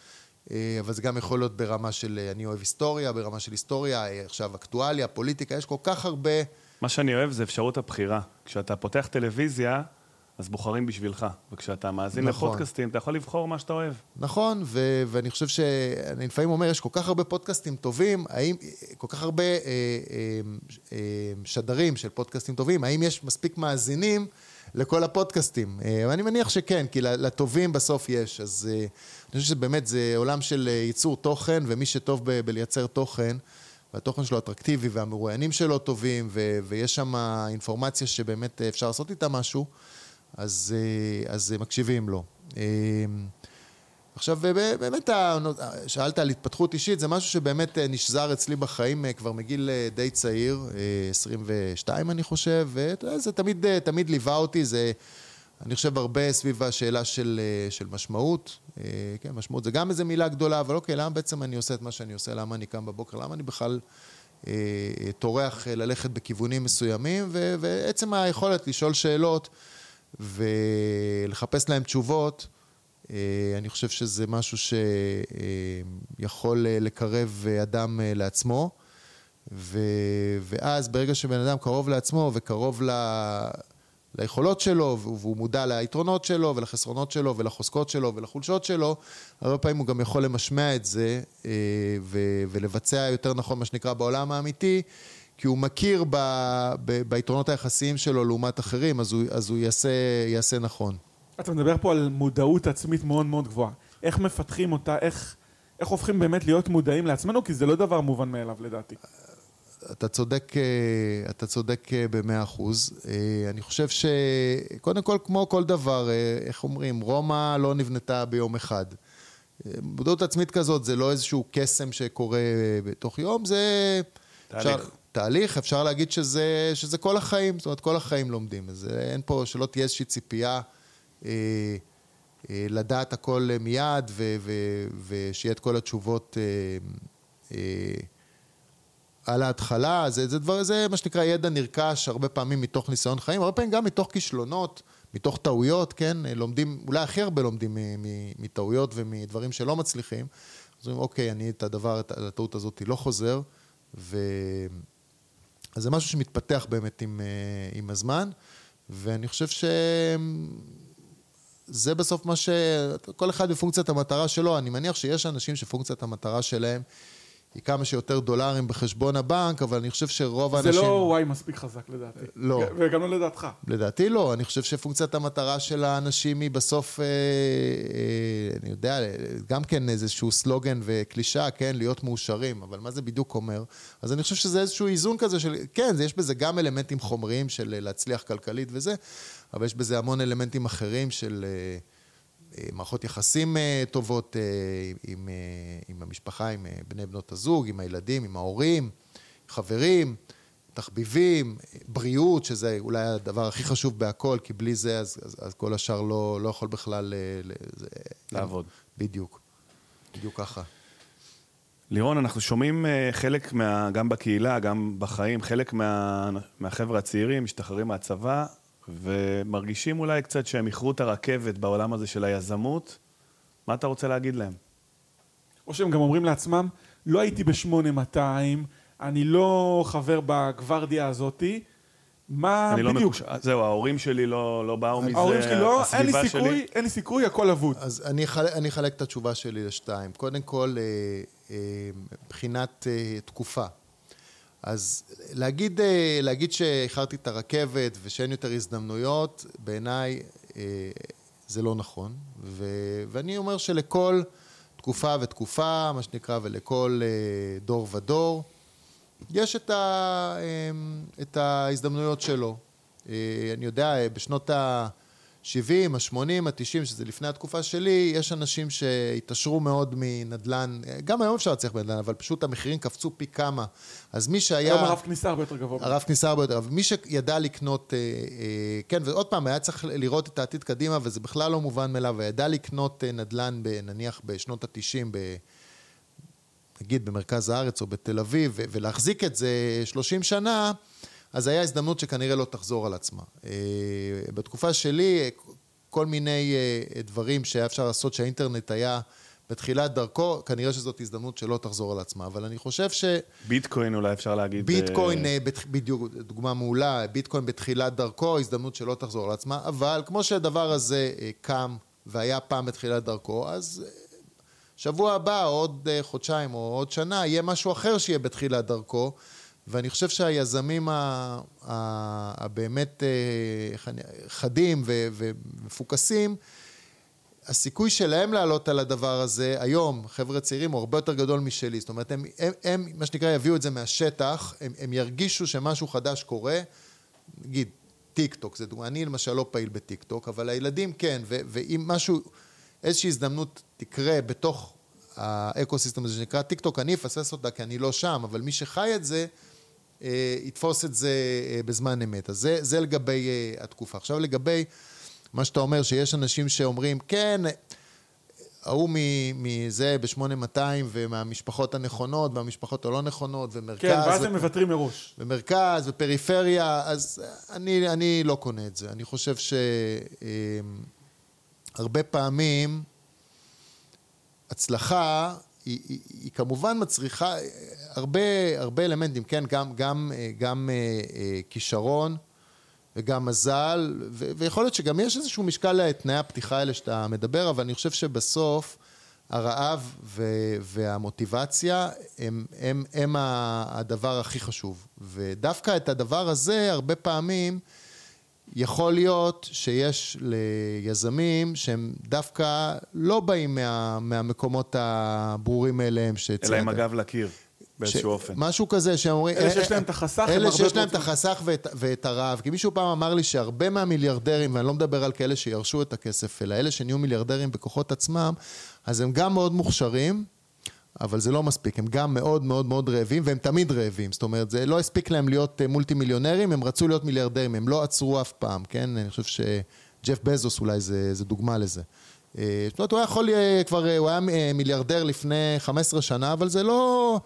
אה, אבל זה גם יכול להיות ברמה של אה, אני אוהב היסטוריה, ברמה של היסטוריה, אה, עכשיו אקטואליה, פוליטיקה, יש כל כך הרבה...
מה שאני אוהב זה אפשרות הבחירה. כשאתה פותח טלוויזיה, אז בוחרים בשבילך. וכשאתה מאזין נכון. לפודקאסטים, אתה יכול לבחור מה שאתה אוהב.
נכון, ו- ואני חושב ש... אני לפעמים אומר, יש כל כך הרבה פודקאסטים טובים, האם... כל כך הרבה אה, אה, אה, שדרים של פודקאסטים טובים, האם יש מספיק מאזינים לכל הפודקאסטים? אה, ואני מניח שכן, כי לטובים בסוף יש. אז... אה, אני חושב שבאמת זה עולם של אה, ייצור תוכן, ומי שטוב ב- בלייצר תוכן, והתוכן שלו אטרקטיבי, והמרואיינים שלו טובים, ו- ויש שם אינפורמציה שבאמת אפשר לעשות איתה משהו, אז, אז מקשיבים לו. אה, עכשיו, באמת, שאלת על התפתחות אישית, זה משהו שבאמת נשזר אצלי בחיים כבר מגיל די צעיר, 22 אני חושב, וזה תמיד, תמיד ליווה אותי, זה... אני חושב הרבה סביב השאלה של, אה, של משמעות. אה, כן, משמעות זה גם איזו מילה גדולה, אבל אוקיי, למה בעצם אני עושה את מה שאני עושה? למה אני קם בבוקר? למה אני בכלל אה, טורח ללכת בכיוונים מסוימים? ו, ועצם היכולת לשאול שאלות ולחפש להם תשובות, אני חושב שזה משהו שיכול לקרב אדם לעצמו. ו, ואז ברגע שבן אדם קרוב לעצמו וקרוב ל... ליכולות שלו, והוא מודע ליתרונות שלו ולחסרונות שלו ולחוזקות שלו ולחולשות שלו, הרבה פעמים הוא גם יכול למשמע את זה אה, ולבצע יותר נכון מה שנקרא בעולם האמיתי, כי הוא מכיר ב, ב, ביתרונות היחסיים שלו לעומת אחרים, אז הוא, אז הוא יעשה, יעשה נכון.
אתה מדבר פה על מודעות עצמית מאוד מאוד גבוהה. איך מפתחים אותה, איך, איך הופכים באמת להיות מודעים לעצמנו, כי זה לא דבר מובן מאליו לדעתי.
אתה צודק, אה, אתה צודק אה, במאה אחוז. אה, אני חושב שקודם כל, כמו כל דבר, איך אומרים, רומא לא נבנתה ביום אחד. מודעות עצמית כזאת זה לא איזשהו קסם שקורה בתוך יום, זה...
תהליך.
אפשר, תהליך, אפשר להגיד שזה, שזה כל החיים, זאת אומרת, כל החיים לומדים. אז אין פה, שלא תהיה איזושהי ציפייה לדעת הכל מיד, ושיהיה את כל התשובות אה, אה, על ההתחלה, זה, זה דבר, זה מה שנקרא ידע נרכש הרבה פעמים מתוך ניסיון חיים, הרבה פעמים גם מתוך כישלונות, מתוך טעויות, כן? לומדים, אולי הכי הרבה לומדים מטעויות ומדברים שלא מצליחים. אז אומרים, אוקיי, אני את הדבר, את הטעות הזאת לא חוזר, ו... אז זה משהו שמתפתח באמת עם, אה, עם הזמן, ואני חושב שזה בסוף מה ש... כל אחד בפונקציית המטרה שלו, אני מניח שיש אנשים שפונקציית המטרה שלהם היא כמה שיותר דולרים בחשבון הבנק, אבל אני חושב שרוב האנשים...
זה לא וואי מספיק חזק לדעתי.
לא.
וגם לא לדעתך.
לדעתי לא, אני חושב שפונקציית המטרה של האנשים היא בסוף, אה, אה, אני יודע, גם כן איזשהו סלוגן וקלישה, כן, להיות מאושרים, אבל מה זה בדיוק אומר? אז אני חושב שזה איזשהו איזון כזה של, כן, יש בזה גם אלמנטים חומריים של להצליח כלכלית וזה, אבל יש בזה המון אלמנטים אחרים של... אה, מערכות יחסים אה, טובות אה, עם, אה, עם המשפחה, עם בני בנות הזוג, עם הילדים, עם ההורים, חברים, תחביבים, בריאות, שזה אולי הדבר הכי חשוב בהכל, כי בלי זה אז, אז, אז כל השאר לא, לא יכול בכלל...
לעבוד.
בדיוק, בדיוק ככה.
לירון, אנחנו שומעים חלק, מה, גם בקהילה, גם בחיים, חלק מה, מהחבר'ה הצעירים משתחררים מהצבא, ומרגישים אולי קצת שהם איחרו את הרכבת בעולם הזה של היזמות, מה אתה רוצה להגיד להם?
או שהם גם אומרים לעצמם, לא הייתי ב-8200, אני לא חבר בגוורדיה הזאתי, מה
אני
לא בדיוק?
לא מקוש... זהו, ההורים שלי לא, לא באו מזה,
ההורים שלי לא, אין לי סיכוי, שלי... אין לי סיכוי, הכל אבוד.
אז אני, אחל... אני אחלק את התשובה שלי לשתיים. קודם כל, אה, אה, מבחינת אה, תקופה. אז להגיד, אה, להגיד שאיחרתי את הרכבת ושאין יותר הזדמנויות, בעיניי אה, זה לא נכון. ו, ואני אומר שלכל תקופה ותקופה, מה שנקרא, ולכל אה, דור ודור, יש את, ה, את ההזדמנויות שלו. אני יודע, בשנות ה... 70, ה-80, ה-90, שזה לפני התקופה שלי, יש אנשים שהתעשרו מאוד מנדל"ן, גם היום אפשר להצליח בנדל"ן, אבל פשוט המחירים קפצו פי כמה. אז מי שהיה...
היום הרף כניסה הרבה יותר גבוה.
הרף כניסה הרבה יותר גבוה. מי שידע לקנות, אה, אה, כן, ועוד פעם, היה צריך לראות את העתיד קדימה, וזה בכלל לא מובן מאליו, וידע לקנות אה, נדל"ן, נניח בשנות ה-90, נגיד במרכז הארץ או בתל אביב, ולהחזיק את זה 30 שנה, אז היה הזדמנות שכנראה לא תחזור על עצמה. אה, בתקופה שלי, כל מיני אה, דברים שהיה אפשר לעשות, שהאינטרנט היה בתחילת דרכו, כנראה שזאת הזדמנות שלא תחזור על עצמה. אבל אני חושב ש...
ביטקוין אולי אפשר להגיד...
ביטקוין, uh... בדיוק, דוגמה מעולה, ביטקוין בתחילת דרכו, הזדמנות שלא תחזור על עצמה, אבל כמו שהדבר הזה קם והיה פעם בתחילת דרכו, אז שבוע הבא, עוד חודשיים או עוד שנה, יהיה משהו אחר שיהיה בתחילת דרכו. ואני חושב שהיזמים הבאמת אה, חדים ומפוקסים, הסיכוי שלהם לעלות על הדבר הזה היום, חבר'ה צעירים, הוא הרבה יותר גדול משלי. זאת אומרת, הם, הם, הם מה שנקרא, יביאו את זה מהשטח, הם, הם ירגישו שמשהו חדש קורה. נגיד, טיק טוק, זה דוגמה, אני למשל לא פעיל בטיק טוק, אבל הילדים כן, ו, ואם משהו, איזושהי הזדמנות תקרה בתוך ה ecosystem הזה שנקרא טיק טוק, אני אפספס אותה כי אני לא שם, אבל מי שחי את זה, יתפוס את זה אה, בזמן אמת. אז זה, זה לגבי אה, התקופה. עכשיו לגבי מה שאתה אומר, שיש אנשים שאומרים, כן, ההוא מזה ב-8200 ומהמשפחות הנכונות והמשפחות הלא נכונות ומרכז.
כן, ואז הם מוותרים מראש.
ומרכז ופריפריה, אז אני, אני לא קונה את זה. אני חושב שהרבה פעמים הצלחה היא, היא, כמובן מצריכה הרבה, הרבה אלמנטים, כן, גם, גם, גם אה, אה, כישרון וגם מזל, ו, ויכול להיות שגם יש איזשהו משקל לתנאי הפתיחה האלה שאתה מדבר, אבל אני חושב שבסוף הרעב ו, והמוטיבציה הם, הם, הם הדבר הכי חשוב. ודווקא את הדבר הזה, הרבה פעמים, יכול להיות שיש ליזמים שהם דווקא לא באים מה, מהמקומות הברורים מאליהם שציינת.
אלא עם הגב לקיר. באיזשהו ש... אופן.
משהו כזה שאומרים...
אלה שיש להם את החסך,
אלה שיש להם את החסך ואת, ואת הרעב. כי מישהו פעם אמר לי שהרבה מהמיליארדרים, ואני לא מדבר על כאלה שירשו את הכסף, אלא אלה שנהיו מיליארדרים בכוחות עצמם, אז הם גם מאוד מוכשרים, אבל זה לא מספיק, הם גם מאוד מאוד מאוד רעבים, והם תמיד רעבים. זאת אומרת, זה לא הספיק להם להיות אה, מולטי מיליונרים, הם רצו להיות מיליארדרים, הם לא עצרו אף פעם, כן? אני חושב שג'ף בזוס אולי זה, זה דוגמה לזה. אה, זאת אומרת, הוא היה יכול, אה, כבר, הוא היה מיליארדר לפני 15 שנה, אבל זה לא,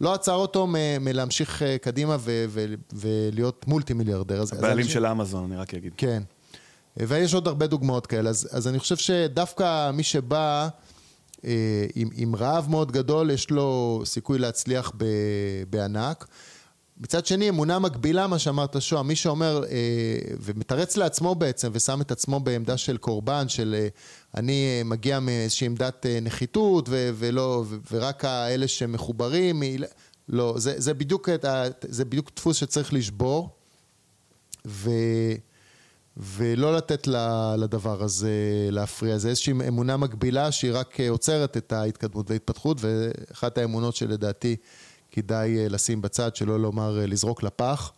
לא עצר אותו מלהמשיך קדימה ו, ו, ולהיות מולטי מיליארדר.
הבעלים של אמזון, אני רק אגיד.
כן. ויש עוד הרבה דוגמאות כאלה, אז, אז אני חושב שדווקא מי שבא... אה, עם, עם רעב מאוד גדול, יש לו סיכוי להצליח ב, בענק. מצד שני, אמונה מקבילה, מה שאמרת שוהם, מי שאומר אה, ומתרץ לעצמו בעצם ושם את עצמו בעמדה של קורבן, של אה, אני מגיע מאיזושהי עמדת נחיתות ו, ולא, ו, ורק האלה שמחוברים, לא, זה, זה, בדיוק, זה בדיוק דפוס שצריך לשבור. ו... ולא לתת לדבר הזה להפריע. זה איזושהי אמונה מקבילה שהיא רק עוצרת את ההתקדמות וההתפתחות, ואחת האמונות שלדעתי כדאי אה, לשים בצד, שלא לומר אה, לזרוק לפח,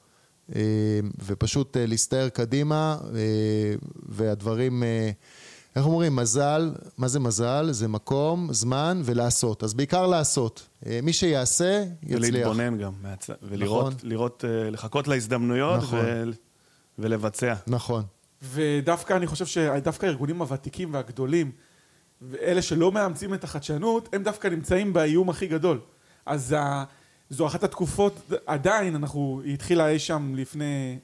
אה, ופשוט להסתער קדימה, והדברים... איך אומרים, מזל, מה זה מזל? זה מקום, זמן ולעשות. אז בעיקר לעשות. מי שיעשה, יצליח.
ולהתבונן גם, ולראות, נכון. לראות, לחכות להזדמנויות, נכון. ו... ולבצע.
נכון.
ודווקא אני חושב שדווקא הארגונים הוותיקים והגדולים, ואלה שלא מאמצים את החדשנות, הם דווקא נמצאים באיום הכי גדול. אז ה... זו אחת התקופות, עדיין, אנחנו, היא התחילה אי שם לפני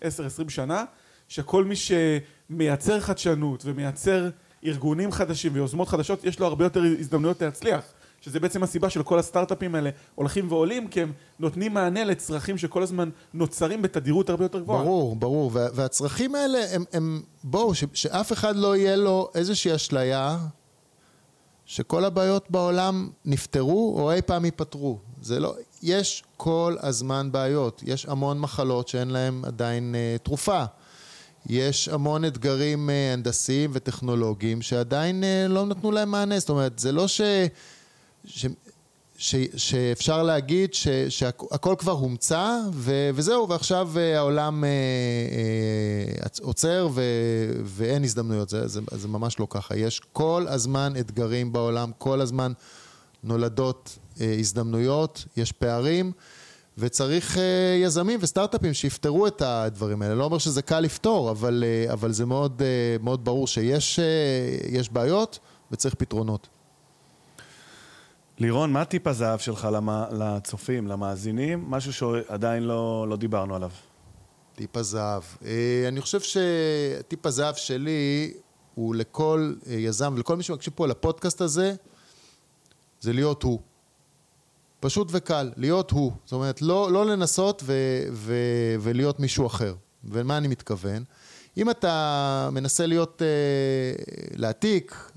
10-20 שנה, שכל מי שמייצר חדשנות ומייצר ארגונים חדשים ויוזמות חדשות, יש לו הרבה יותר הזדמנויות להצליח. שזה בעצם הסיבה של כל הסטארט-אפים האלה הולכים ועולים, כי הם נותנים מענה לצרכים שכל הזמן נוצרים בתדירות הרבה יותר גבוהה.
ברור, ברור, והצרכים האלה הם, הם בואו, שאף אחד לא יהיה לו איזושהי אשליה שכל הבעיות בעולם נפתרו או אי פעם ייפתרו. זה לא... יש כל הזמן בעיות. יש המון מחלות שאין להן עדיין uh, תרופה. יש המון אתגרים uh, הנדסיים וטכנולוגיים שעדיין uh, לא נתנו להם מענה. זאת אומרת, זה לא ש... ש... ש, שאפשר להגיד ש, שהכל כבר הומצא ו, וזהו ועכשיו העולם אה, אה, עוצר ו, ואין הזדמנויות, זה, זה, זה ממש לא ככה, יש כל הזמן אתגרים בעולם, כל הזמן נולדות אה, הזדמנויות, יש פערים וצריך אה, יזמים וסטארט-אפים שיפתרו את הדברים האלה, לא אומר שזה קל לפתור, אבל, אה, אבל זה מאוד, אה, מאוד ברור שיש אה, בעיות וצריך פתרונות.
לירון, מה טיפ הזהב שלך למה, לצופים, למאזינים? משהו שעדיין לא, לא דיברנו עליו.
טיפ הזהב. אה, אני חושב שטיפ הזהב שלי הוא לכל אה, יזם ולכל מי שמקשיב פה לפודקאסט הזה, זה להיות הוא. פשוט וקל, להיות הוא. זאת אומרת, לא, לא לנסות ו, ו, ולהיות מישהו אחר. ומה אני מתכוון? אם אתה מנסה להיות, אה, להעתיק,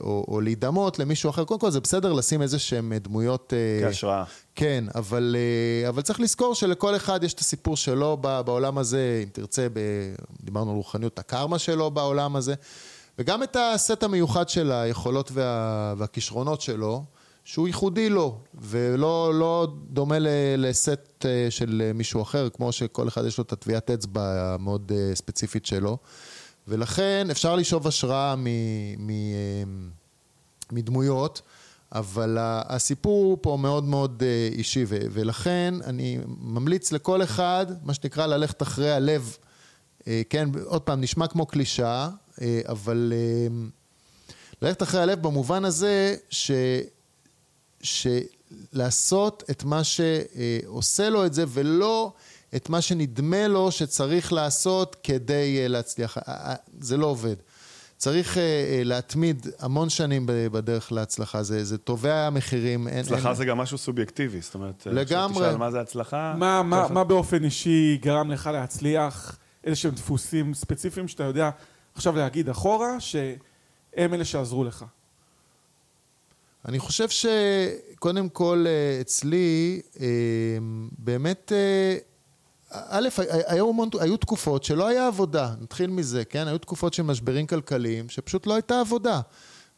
או, או להידמות למישהו אחר. קודם כל זה בסדר לשים איזה שהם דמויות...
אה, כהשראה.
כן, אבל, אה, אבל צריך לזכור שלכל אחד יש את הסיפור שלו בעולם הזה, אם תרצה, ב, דיברנו על רוחניות, הקרמה שלו בעולם הזה, וגם את הסט המיוחד של היכולות וה, והכישרונות שלו, שהוא ייחודי לו, ולא לא דומה לסט של מישהו אחר, כמו שכל אחד יש לו את הטביעת אצבע המאוד ספציפית שלו. ולכן אפשר לשאוב השראה אמ, מדמויות, אבל הסיפור פה מאוד מאוד אה, אישי, ולכן אני ממליץ לכל אחד, מה שנקרא, ללכת אחרי הלב. אה, כן, עוד פעם, נשמע כמו קלישאה, אה, אבל ללכת אחרי הלב במובן הזה ש... שלעשות את מה שעושה לו את זה, ולא את מה שנדמה לו שצריך לעשות כדי אה, להצליח. אה, אה, זה לא עובד. צריך להתמיד המון שנים בדרך להצלחה, זה, זה תובע מחירים.
הצלחה אין, זה גם משהו סובייקטיבי, זאת אומרת,
לגמרי.
כשתשאל מה זה הצלחה...
מה, מה, מה באופן אישי גרם לך להצליח? איזה שהם דפוסים ספציפיים שאתה יודע עכשיו להגיד אחורה, שהם אלה שעזרו לך?
אני חושב שקודם כל אצלי, באמת... א', היו, היו תקופות שלא היה עבודה, נתחיל מזה, כן? היו תקופות של משברים כלכליים, שפשוט לא הייתה עבודה.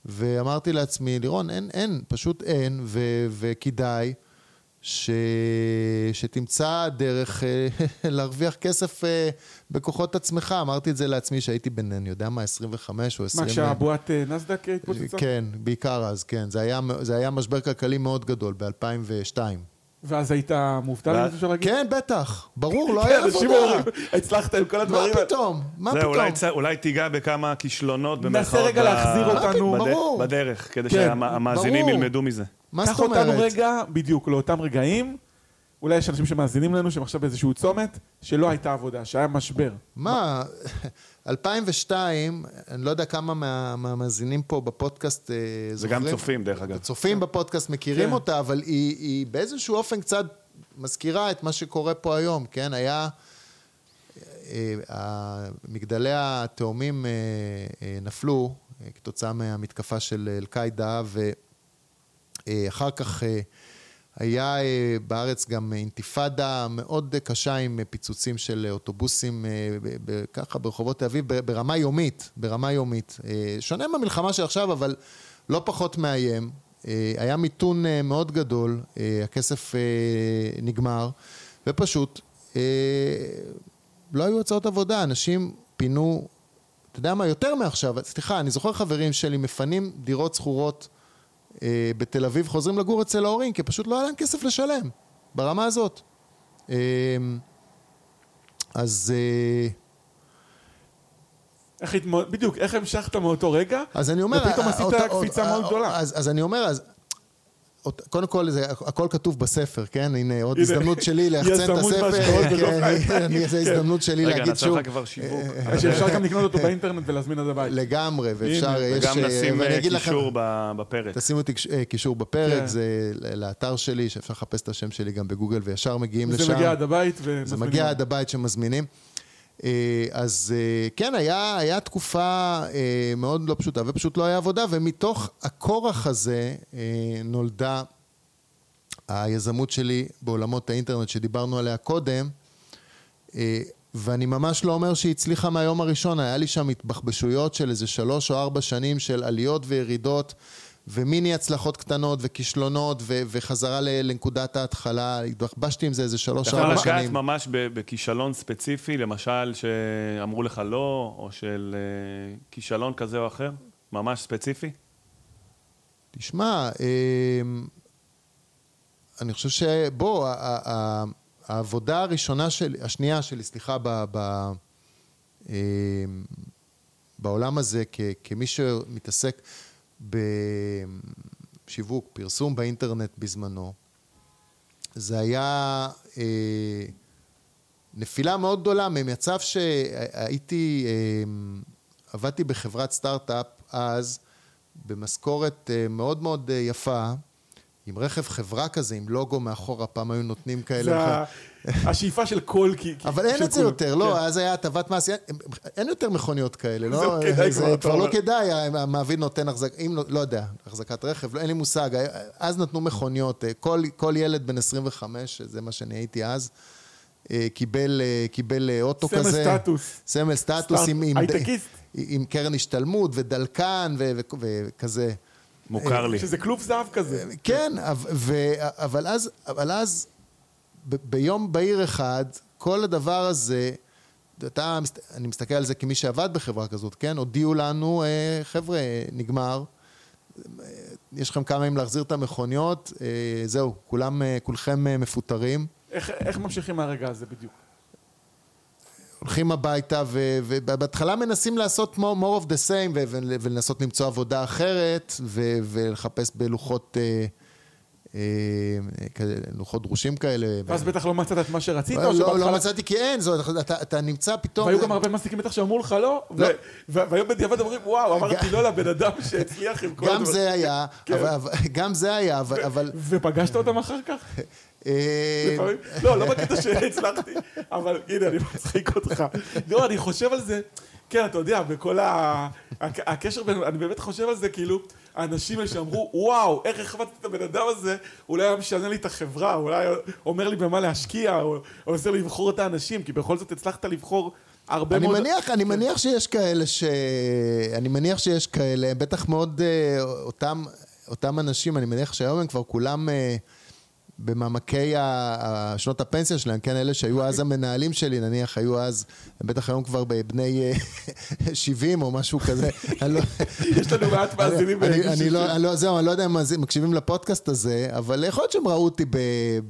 ואמרתי לעצמי, לירון, אין, אין, פשוט אין, ו, וכדאי ש, שתמצא דרך אה, להרוויח כסף אה, בכוחות עצמך. אמרתי את זה לעצמי שהייתי בן, אני יודע מה, 25 או 20...
מה, כשהבועת אה, נסדק התפוצצה?
כן, בעיקר אז, כן. זה היה, זה היה משבר כלכלי מאוד גדול ב-2002.
ואז היית מובטל, אם אפשר להגיד?
כן, בטח. ברור, לא היה עבודה.
הצלחת עם כל הדברים.
מה פתאום? מה פתאום?
אולי תיגע בכמה כישלונות
ננסה רגע להחזיר אותנו.
בדרך, כדי כן, שהמאזינים ילמדו מזה.
מה זאת אומרת? קח אותנו רגע, בדיוק, לאותם רגעים. אולי יש אנשים שמאזינים לנו, שהם עכשיו באיזשהו צומת, שלא הייתה עבודה, שהיה משבר.
מה? 2002, אני לא יודע כמה מהמאזינים פה בפודקאסט
אה, זוכרים. זה גם צופים, דרך אגב.
צופים בפודקאסט מכירים כן. אותה, אבל היא, היא באיזשהו אופן קצת מזכירה את מה שקורה פה היום, כן? היה... אה, מגדלי התאומים אה, נפלו כתוצאה מהמתקפה של אל-קאעידה, ואחר כך היה אה, בארץ גם אינתיפאדה מאוד קשה עם פיצוצים של אוטובוסים אה, ככה ברחובות תל אביב ברמה יומית, ברמה יומית. אה, שונה מהמלחמה של עכשיו, אבל לא פחות מאיים. היה מיתון מאוד גדול, הכסף נגמר, ופשוט לא היו הצעות עבודה, אנשים פינו, אתה יודע מה, יותר מעכשיו, סליחה, אני זוכר חברים שלי מפנים דירות שכורות אה, בתל אביב חוזרים לגור אצל ההורים, כי פשוט לא היה להם כסף לשלם, ברמה הזאת. אה, אז... אה,
איך התמוד... בדיוק, איך המשכת מאותו רגע?
אז אני אומר...
ופתאום עשית קפיצה מאוד גדולה.
אז, אז אני אומר, אז, קודם כל, זה, הכל כתוב בספר, כן? הנה, עוד הזדמנות שלי ליחצן את הספר. כן, זו הזדמנות שלי להגיד שוב.
רגע, נעשה לך כבר שיווק.
שאפשר גם לקנות אותו באינטרנט ולהזמין עד הבית.
לגמרי, ואפשר,
יש... וגם נשים קישור בפרק.
תשימו קישור בפרק, כן. זה לאתר שלי, שאפשר לחפש את השם שלי גם בגוגל, וישר מגיעים לשם.
זה מגיע עד הבית
ומזמינים. זה מגיע עד הבית שמזמינים. אה, אז אה, כן, היה, היה תקופה אה, מאוד לא פשוטה, ופשוט לא היה עבודה, ומתוך הכורח הזה נולדה היזמות שלי בעולמות האינטרנט שדיברנו עליה קודם, ואני ממש לא אומר שהיא הצליחה מהיום הראשון, היה לי שם התבחבשויות של איזה שלוש או ארבע שנים של עליות וירידות. ומיני הצלחות קטנות וכישלונות ו- וחזרה ל- לנקודת ההתחלה, התבחבשתי עם זה איזה
אתה
שלוש
יכול
ארבע
לגעת
שנים.
ממש ב- בכישלון ספציפי, למשל שאמרו לך לא, או של אה, כישלון כזה או אחר? ממש ספציפי?
תשמע, אמ, אני חושב שבוא, העבודה הראשונה שלי, השנייה שלי, סליחה, ב, ב, אמ, בעולם הזה, כ, כמי שמתעסק בשיווק, פרסום באינטרנט בזמנו, זה היה אה, נפילה מאוד גדולה ממצב שהייתי, אמ, עבדתי בחברת סטארט-אפ אז, במשכורת אה, מאוד מאוד אה, יפה, עם רכב חברה כזה, עם לוגו מאחורה, פעם היו נותנים כאלה.
זה השאיפה של כל... כי- כי-
אבל אין את זה. יותר, לא,
כן.
אז היה הטבת מס, אין- יותר מכוניות כאלה, לא?
לא
זה
אתה
כבר לא. כדאי, המעביד נותן החזק, אם לא, לא יודע, החזקת רכב, לא, אין לי מושג, אז נתנו מכוניות, אה, כל, כל ילד בן 25, זה מה שאני הייתי אז, אה, קיבל, אה, קיבל אוטו
סמל
כזה.
סטטוס.
סמל סטטוס
סטארט-
עם, עם. עם קרן השתלמות ודלקן ו- ו- וכזה.
מוכר לי.
שזה כלוב זהב כזה.
כן, אבל, ו, אבל אז, אבל אז ביום בהיר אחד, כל הדבר הזה, אתה, אני מסתכל על זה כמי שעבד בחברה כזאת, כן? הודיעו לנו, אה, חבר'ה, נגמר, אה, יש לכם כמה ימים להחזיר את המכוניות, אה, זהו, כולם, אה, כולכם אה, מפוטרים.
איך- איך ממשיכים מהרגע הזה בדיוק?
הולכים הביתה, ובהתחלה מנסים לעשות more, of the same, ולנסות למצוא עבודה אחרת, ולחפש בלוחות, אה, לוחות דרושים כאלה.
ואז בטח לא מצאת את מה שרצית,
לא, לא. מצאתי כי אין, אתה, נמצא פתאום...
והיו גם הרבה מעסיקים בטח שאמרו לך לא,
לא.
והיום בדיעבד אומרים, וואו, אמרתי לא לבן אדם שהצליח עם כל
גם
הדברים."
זה היה,
כן.
אבל, אבל- גם זה היה, אבל...
ופגשת אותם אחר כך?
אה?
לא, לא בקטע שהצלחתי, אבל הנה, אני מצחיק אותך. לא, אני חושב על זה, כן, אתה יודע, בכל ה... הק- הקשר בין... אני באמת חושב על זה, כאילו, האנשים האלה שאמרו, וואו, איך החבטתי את הבן אדם הזה, אולי היה משנה לי את החברה, אולי אומר לי במה להשקיע, או עושה לי לבחור את האנשים, כי בכל זאת הצלחת לבחור הרבה
אני
מאוד...
מניח, אני מניח שיש כאלה ש... אני מניח שיש כאלה, בטח מאוד אה, אותם, אותם אנשים, אני מניח שהיום הם כבר כולם אה, במעמקי שנות הפנסיה שלהם, כן, אלה שהיו אז המנהלים שלי, נניח היו אז, הם בטח היום כבר בני אה, 70 או משהו כזה. לא-
יש לנו מעט מאזינים
אני-
בגיל 60.
לא, אני לא, זהו, אני לא יודע אם מקשיבים לפודקאסט הזה, אבל יכול להיות שהם ראו אותי ב-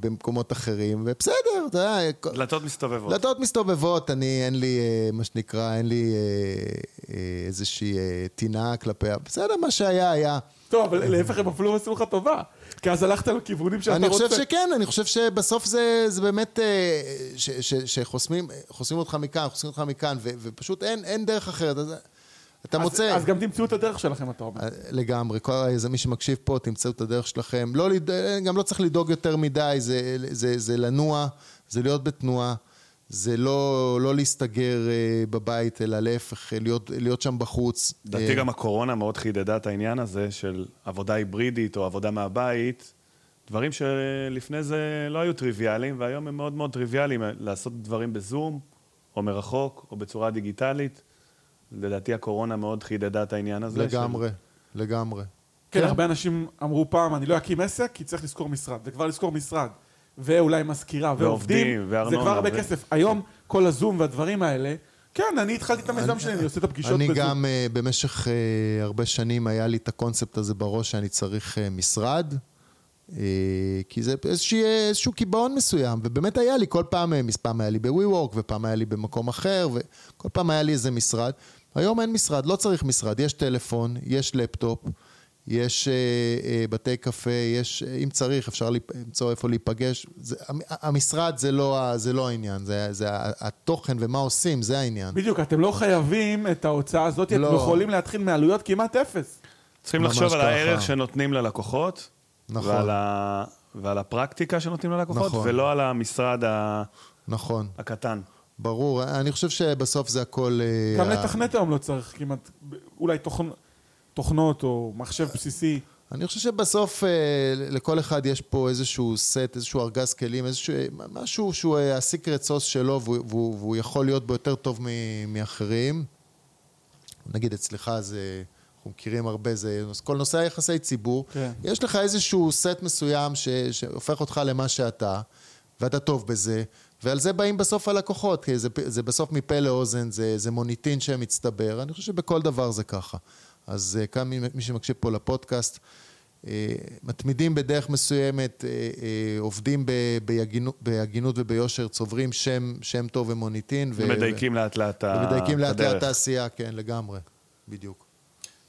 במקומות אחרים, ובסדר, אתה יודע,
דלתות מסתובבות.
דלתות מסתובבות, אני, אין לי, אה, מה שנקרא, אין לי אה, אה, איזושהי אה, טינה כלפיה. בסדר, מה שהיה, היה.
טוב, אבל להפך, הם אפילו עשו לך טובה. כי אז הלכת לכיוונים שאתה
אני
רוצה.
חושב שכן, אני חושב שבסוף זה, זה באמת, אה, ש- ש- שחוסמים חוסמים אותך מכאן, חוסמים אותך מכאן, ו- ופשוט אין, אין דרך אחרת. אז, אתה
אז-
מוצא...
אז גם תמצאו את הדרך שלכם, אתה אומר.
אה, לגמרי, כל איזה מי שמקשיב פה, תמצאו את הדרך שלכם. לא, גם לא צריך לדאוג יותר מדי, זה, זה, זה לנוע, זה להיות בתנועה, זה לא, לא להסתגר אה, בבית, אלא להפך, אה, להיות, להיות שם בחוץ.
לדעתי
אה,
גם הקורונה מאוד חידדה את העניין הזה של עבודה היברידית או עבודה מהבית. דברים שלפני זה לא היו טריוויאליים, והיום הם מאוד מאוד טריוויאליים, לעשות דברים בזום, או מרחוק, או בצורה דיגיטלית. לדעתי הקורונה מאוד חידדה את העניין הזה.
לגמרי, לגמרי.
כן, הרבה אנשים אמרו פעם, אני לא אקים עסק, כי צריך לשכור משרד. זה כבר לשכור משרד. ואולי מזכירה, ועובדים,
ועובדים,
זה כבר הרבה
ו-
כסף. היום, כל הזום והדברים האלה, כן, אני התחלתי את המיזם שלי, אני עושה את הפגישות
אני
בזום.
גם אה, במשך אה, הרבה שנים היה לי את הקונספט הזה בראש שאני צריך אה, משרד, כי זה איזושהי, איזשהו קיבעון מסוים, ובאמת היה לי כל פעם, פעם היה לי ב-WeWork ופעם היה לי במקום אחר, וכל פעם היה לי איזה משרד. היום אין משרד, לא צריך משרד, יש טלפון, יש לפטופ, יש אה, אה, בתי קפה, יש, אה, אם צריך, אפשר למצוא איפה להיפגש. זה, המ- המשרד זה לא, זה לא העניין, זה, זה התוכן ומה עושים, זה העניין.
בדיוק, אתם לא חייבים את ההוצאה הזאת, אתם
לא.
יכולים להתחיל מעלויות כמעט אפס.
צריכים לחשוב על
ככה.
הערך שנותנים ללקוחות,
נכון.
ועל, ה... ועל הפרקטיקה שנותנים ללקוחות,
נכון.
ולא על המשרד ה...
נכון.
הקטן.
ברור, אני חושב שבסוף זה הכל...
גם לתכנת היום לא צריך כמעט, אולי תוכנ- תוכנות או מחשב בסיסי.
אני חושב שבסוף אה, לכל אחד יש פה איזשהו סט, איזשהו ארגז כלים, איזשהו משהו שהוא אה, הסיקרט סוס שלו והוא, והוא, והוא יכול להיות בו יותר טוב מ- מאחרים. נגיד אצלך זה, אנחנו מכירים הרבה, זה כל נושא היחסי ציבור.
כן.
יש לך איזשהו סט מסוים ש, שהופך אותך למה שאתה, ואתה טוב בזה, ועל זה באים בסוף הלקוחות, כי זה, זה בסוף מפה לאוזן, זה, זה מוניטין שמצטבר, אני חושב שבכל דבר זה ככה. אז אה, כאן מי, מי שמקשיב פה לפודקאסט, אה, מתמידים בדרך מסוימת, אה, עובדים ב- בהגינות, בהגינות וביושר, צוברים שם, שם טוב ומוניטין. ו-
ומדייקים לאט לאט את הדרך.
ומדייקים לאט לאט את העשייה, כן, לגמרי, בדיוק.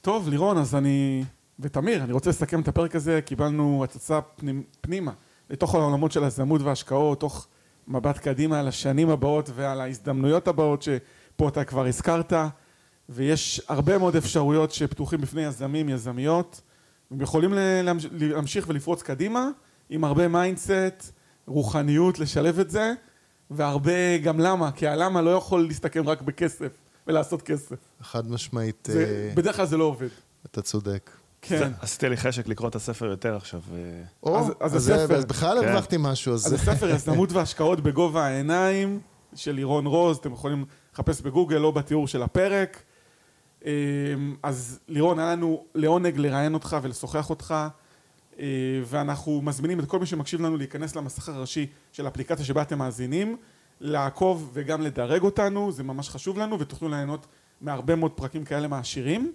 טוב, לירון, אז אני... ותמיר, אני רוצה לסכם את הפרק הזה, קיבלנו הצצה פנימ- פנימה, לתוך העולמות של היזמות וההשקעות, תוך מבט קדימה על השנים הבאות ועל ההזדמנויות הבאות שפה אתה כבר הזכרת, ויש הרבה מאוד אפשרויות שפתוחים בפני יזמים, יזמיות, הם יכולים להמשיך ולפרוץ קדימה, עם הרבה mindset, רוחניות, לשלב את זה, והרבה גם למה, כי הלמה לא יכול להסתכם רק בכסף ולעשות כסף.
חד משמעית,
זה,
אה,
בדרך כלל זה לא עובד.
אתה צודק.
כן.
עשיתי לי חשק לקרוא את הספר יותר עכשיו. אה,
או,
אז- אז
אז
הספר.
אז בכלל
כן.
הרווחתי משהו, אז
אז הספר יזמות והשקעות בגובה העיניים של לירון רוז, אתם יכולים לחפש בגוגל או בתיאור של הפרק. אמ, אז לירון, היה לנו לעונג לראיין אותך ולשוחח אותך, אה, ואנחנו מזמינים את כל מי שמקשיב לנו להיכנס למסך הראשי של האפליקציה שבה אתם מאזינים, לעקוב וגם לדרג אותנו, זה ממש חשוב לנו, ותוכלו ליהנות מהרבה מאוד פרקים כאלה מעשירים.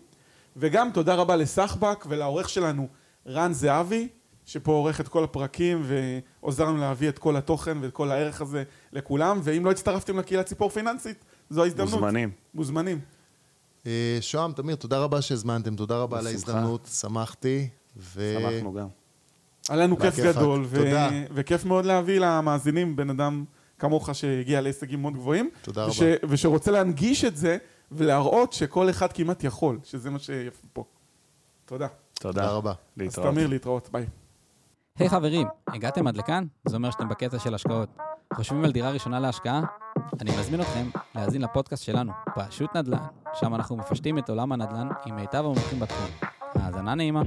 וגם תודה רבה לסחבק ולעורך שלנו רן זהבי, שפה עורך את כל הפרקים ועוזר לנו להביא את כל התוכן ואת כל הערך הזה לכולם, ואם לא הצטרפתם לקהילת ציפור פיננסית, זו ההזדמנות.
מוזמנים.
מוזמנים.
אה, שוהם, תמיר, תודה רבה שהזמנתם, תודה רבה על. ההזדמנות, שמחתי. ו-
שמחנו גם.
היה לנו כיף. גדול, ו-. וכיף מאוד להביא למאזינים בן אדם כמוך שהגיע להישגים מאוד גבוהים.
תודה
וש-
רבה.
ושרוצה להנגיש את זה ולהראות שכל אחד כמעט יכול, שזה מה שיפה פה. תודה.
תודה.
תודה רבה.
אז
להתראות.
תמיר, להתראות, ביי.
היי חברים, הגעתם עד לכאן? זה אומר שאתם בקטע של השקעות. חושבים על דירה ראשונה להשקעה? אני מזמין אתכם להאזין לפודקאסט שלנו, פשוט נדל"ן, שם אנחנו מפשטים את עולם הנדל"ן עם מיטב המומחים בתחום. האזנה נעימה.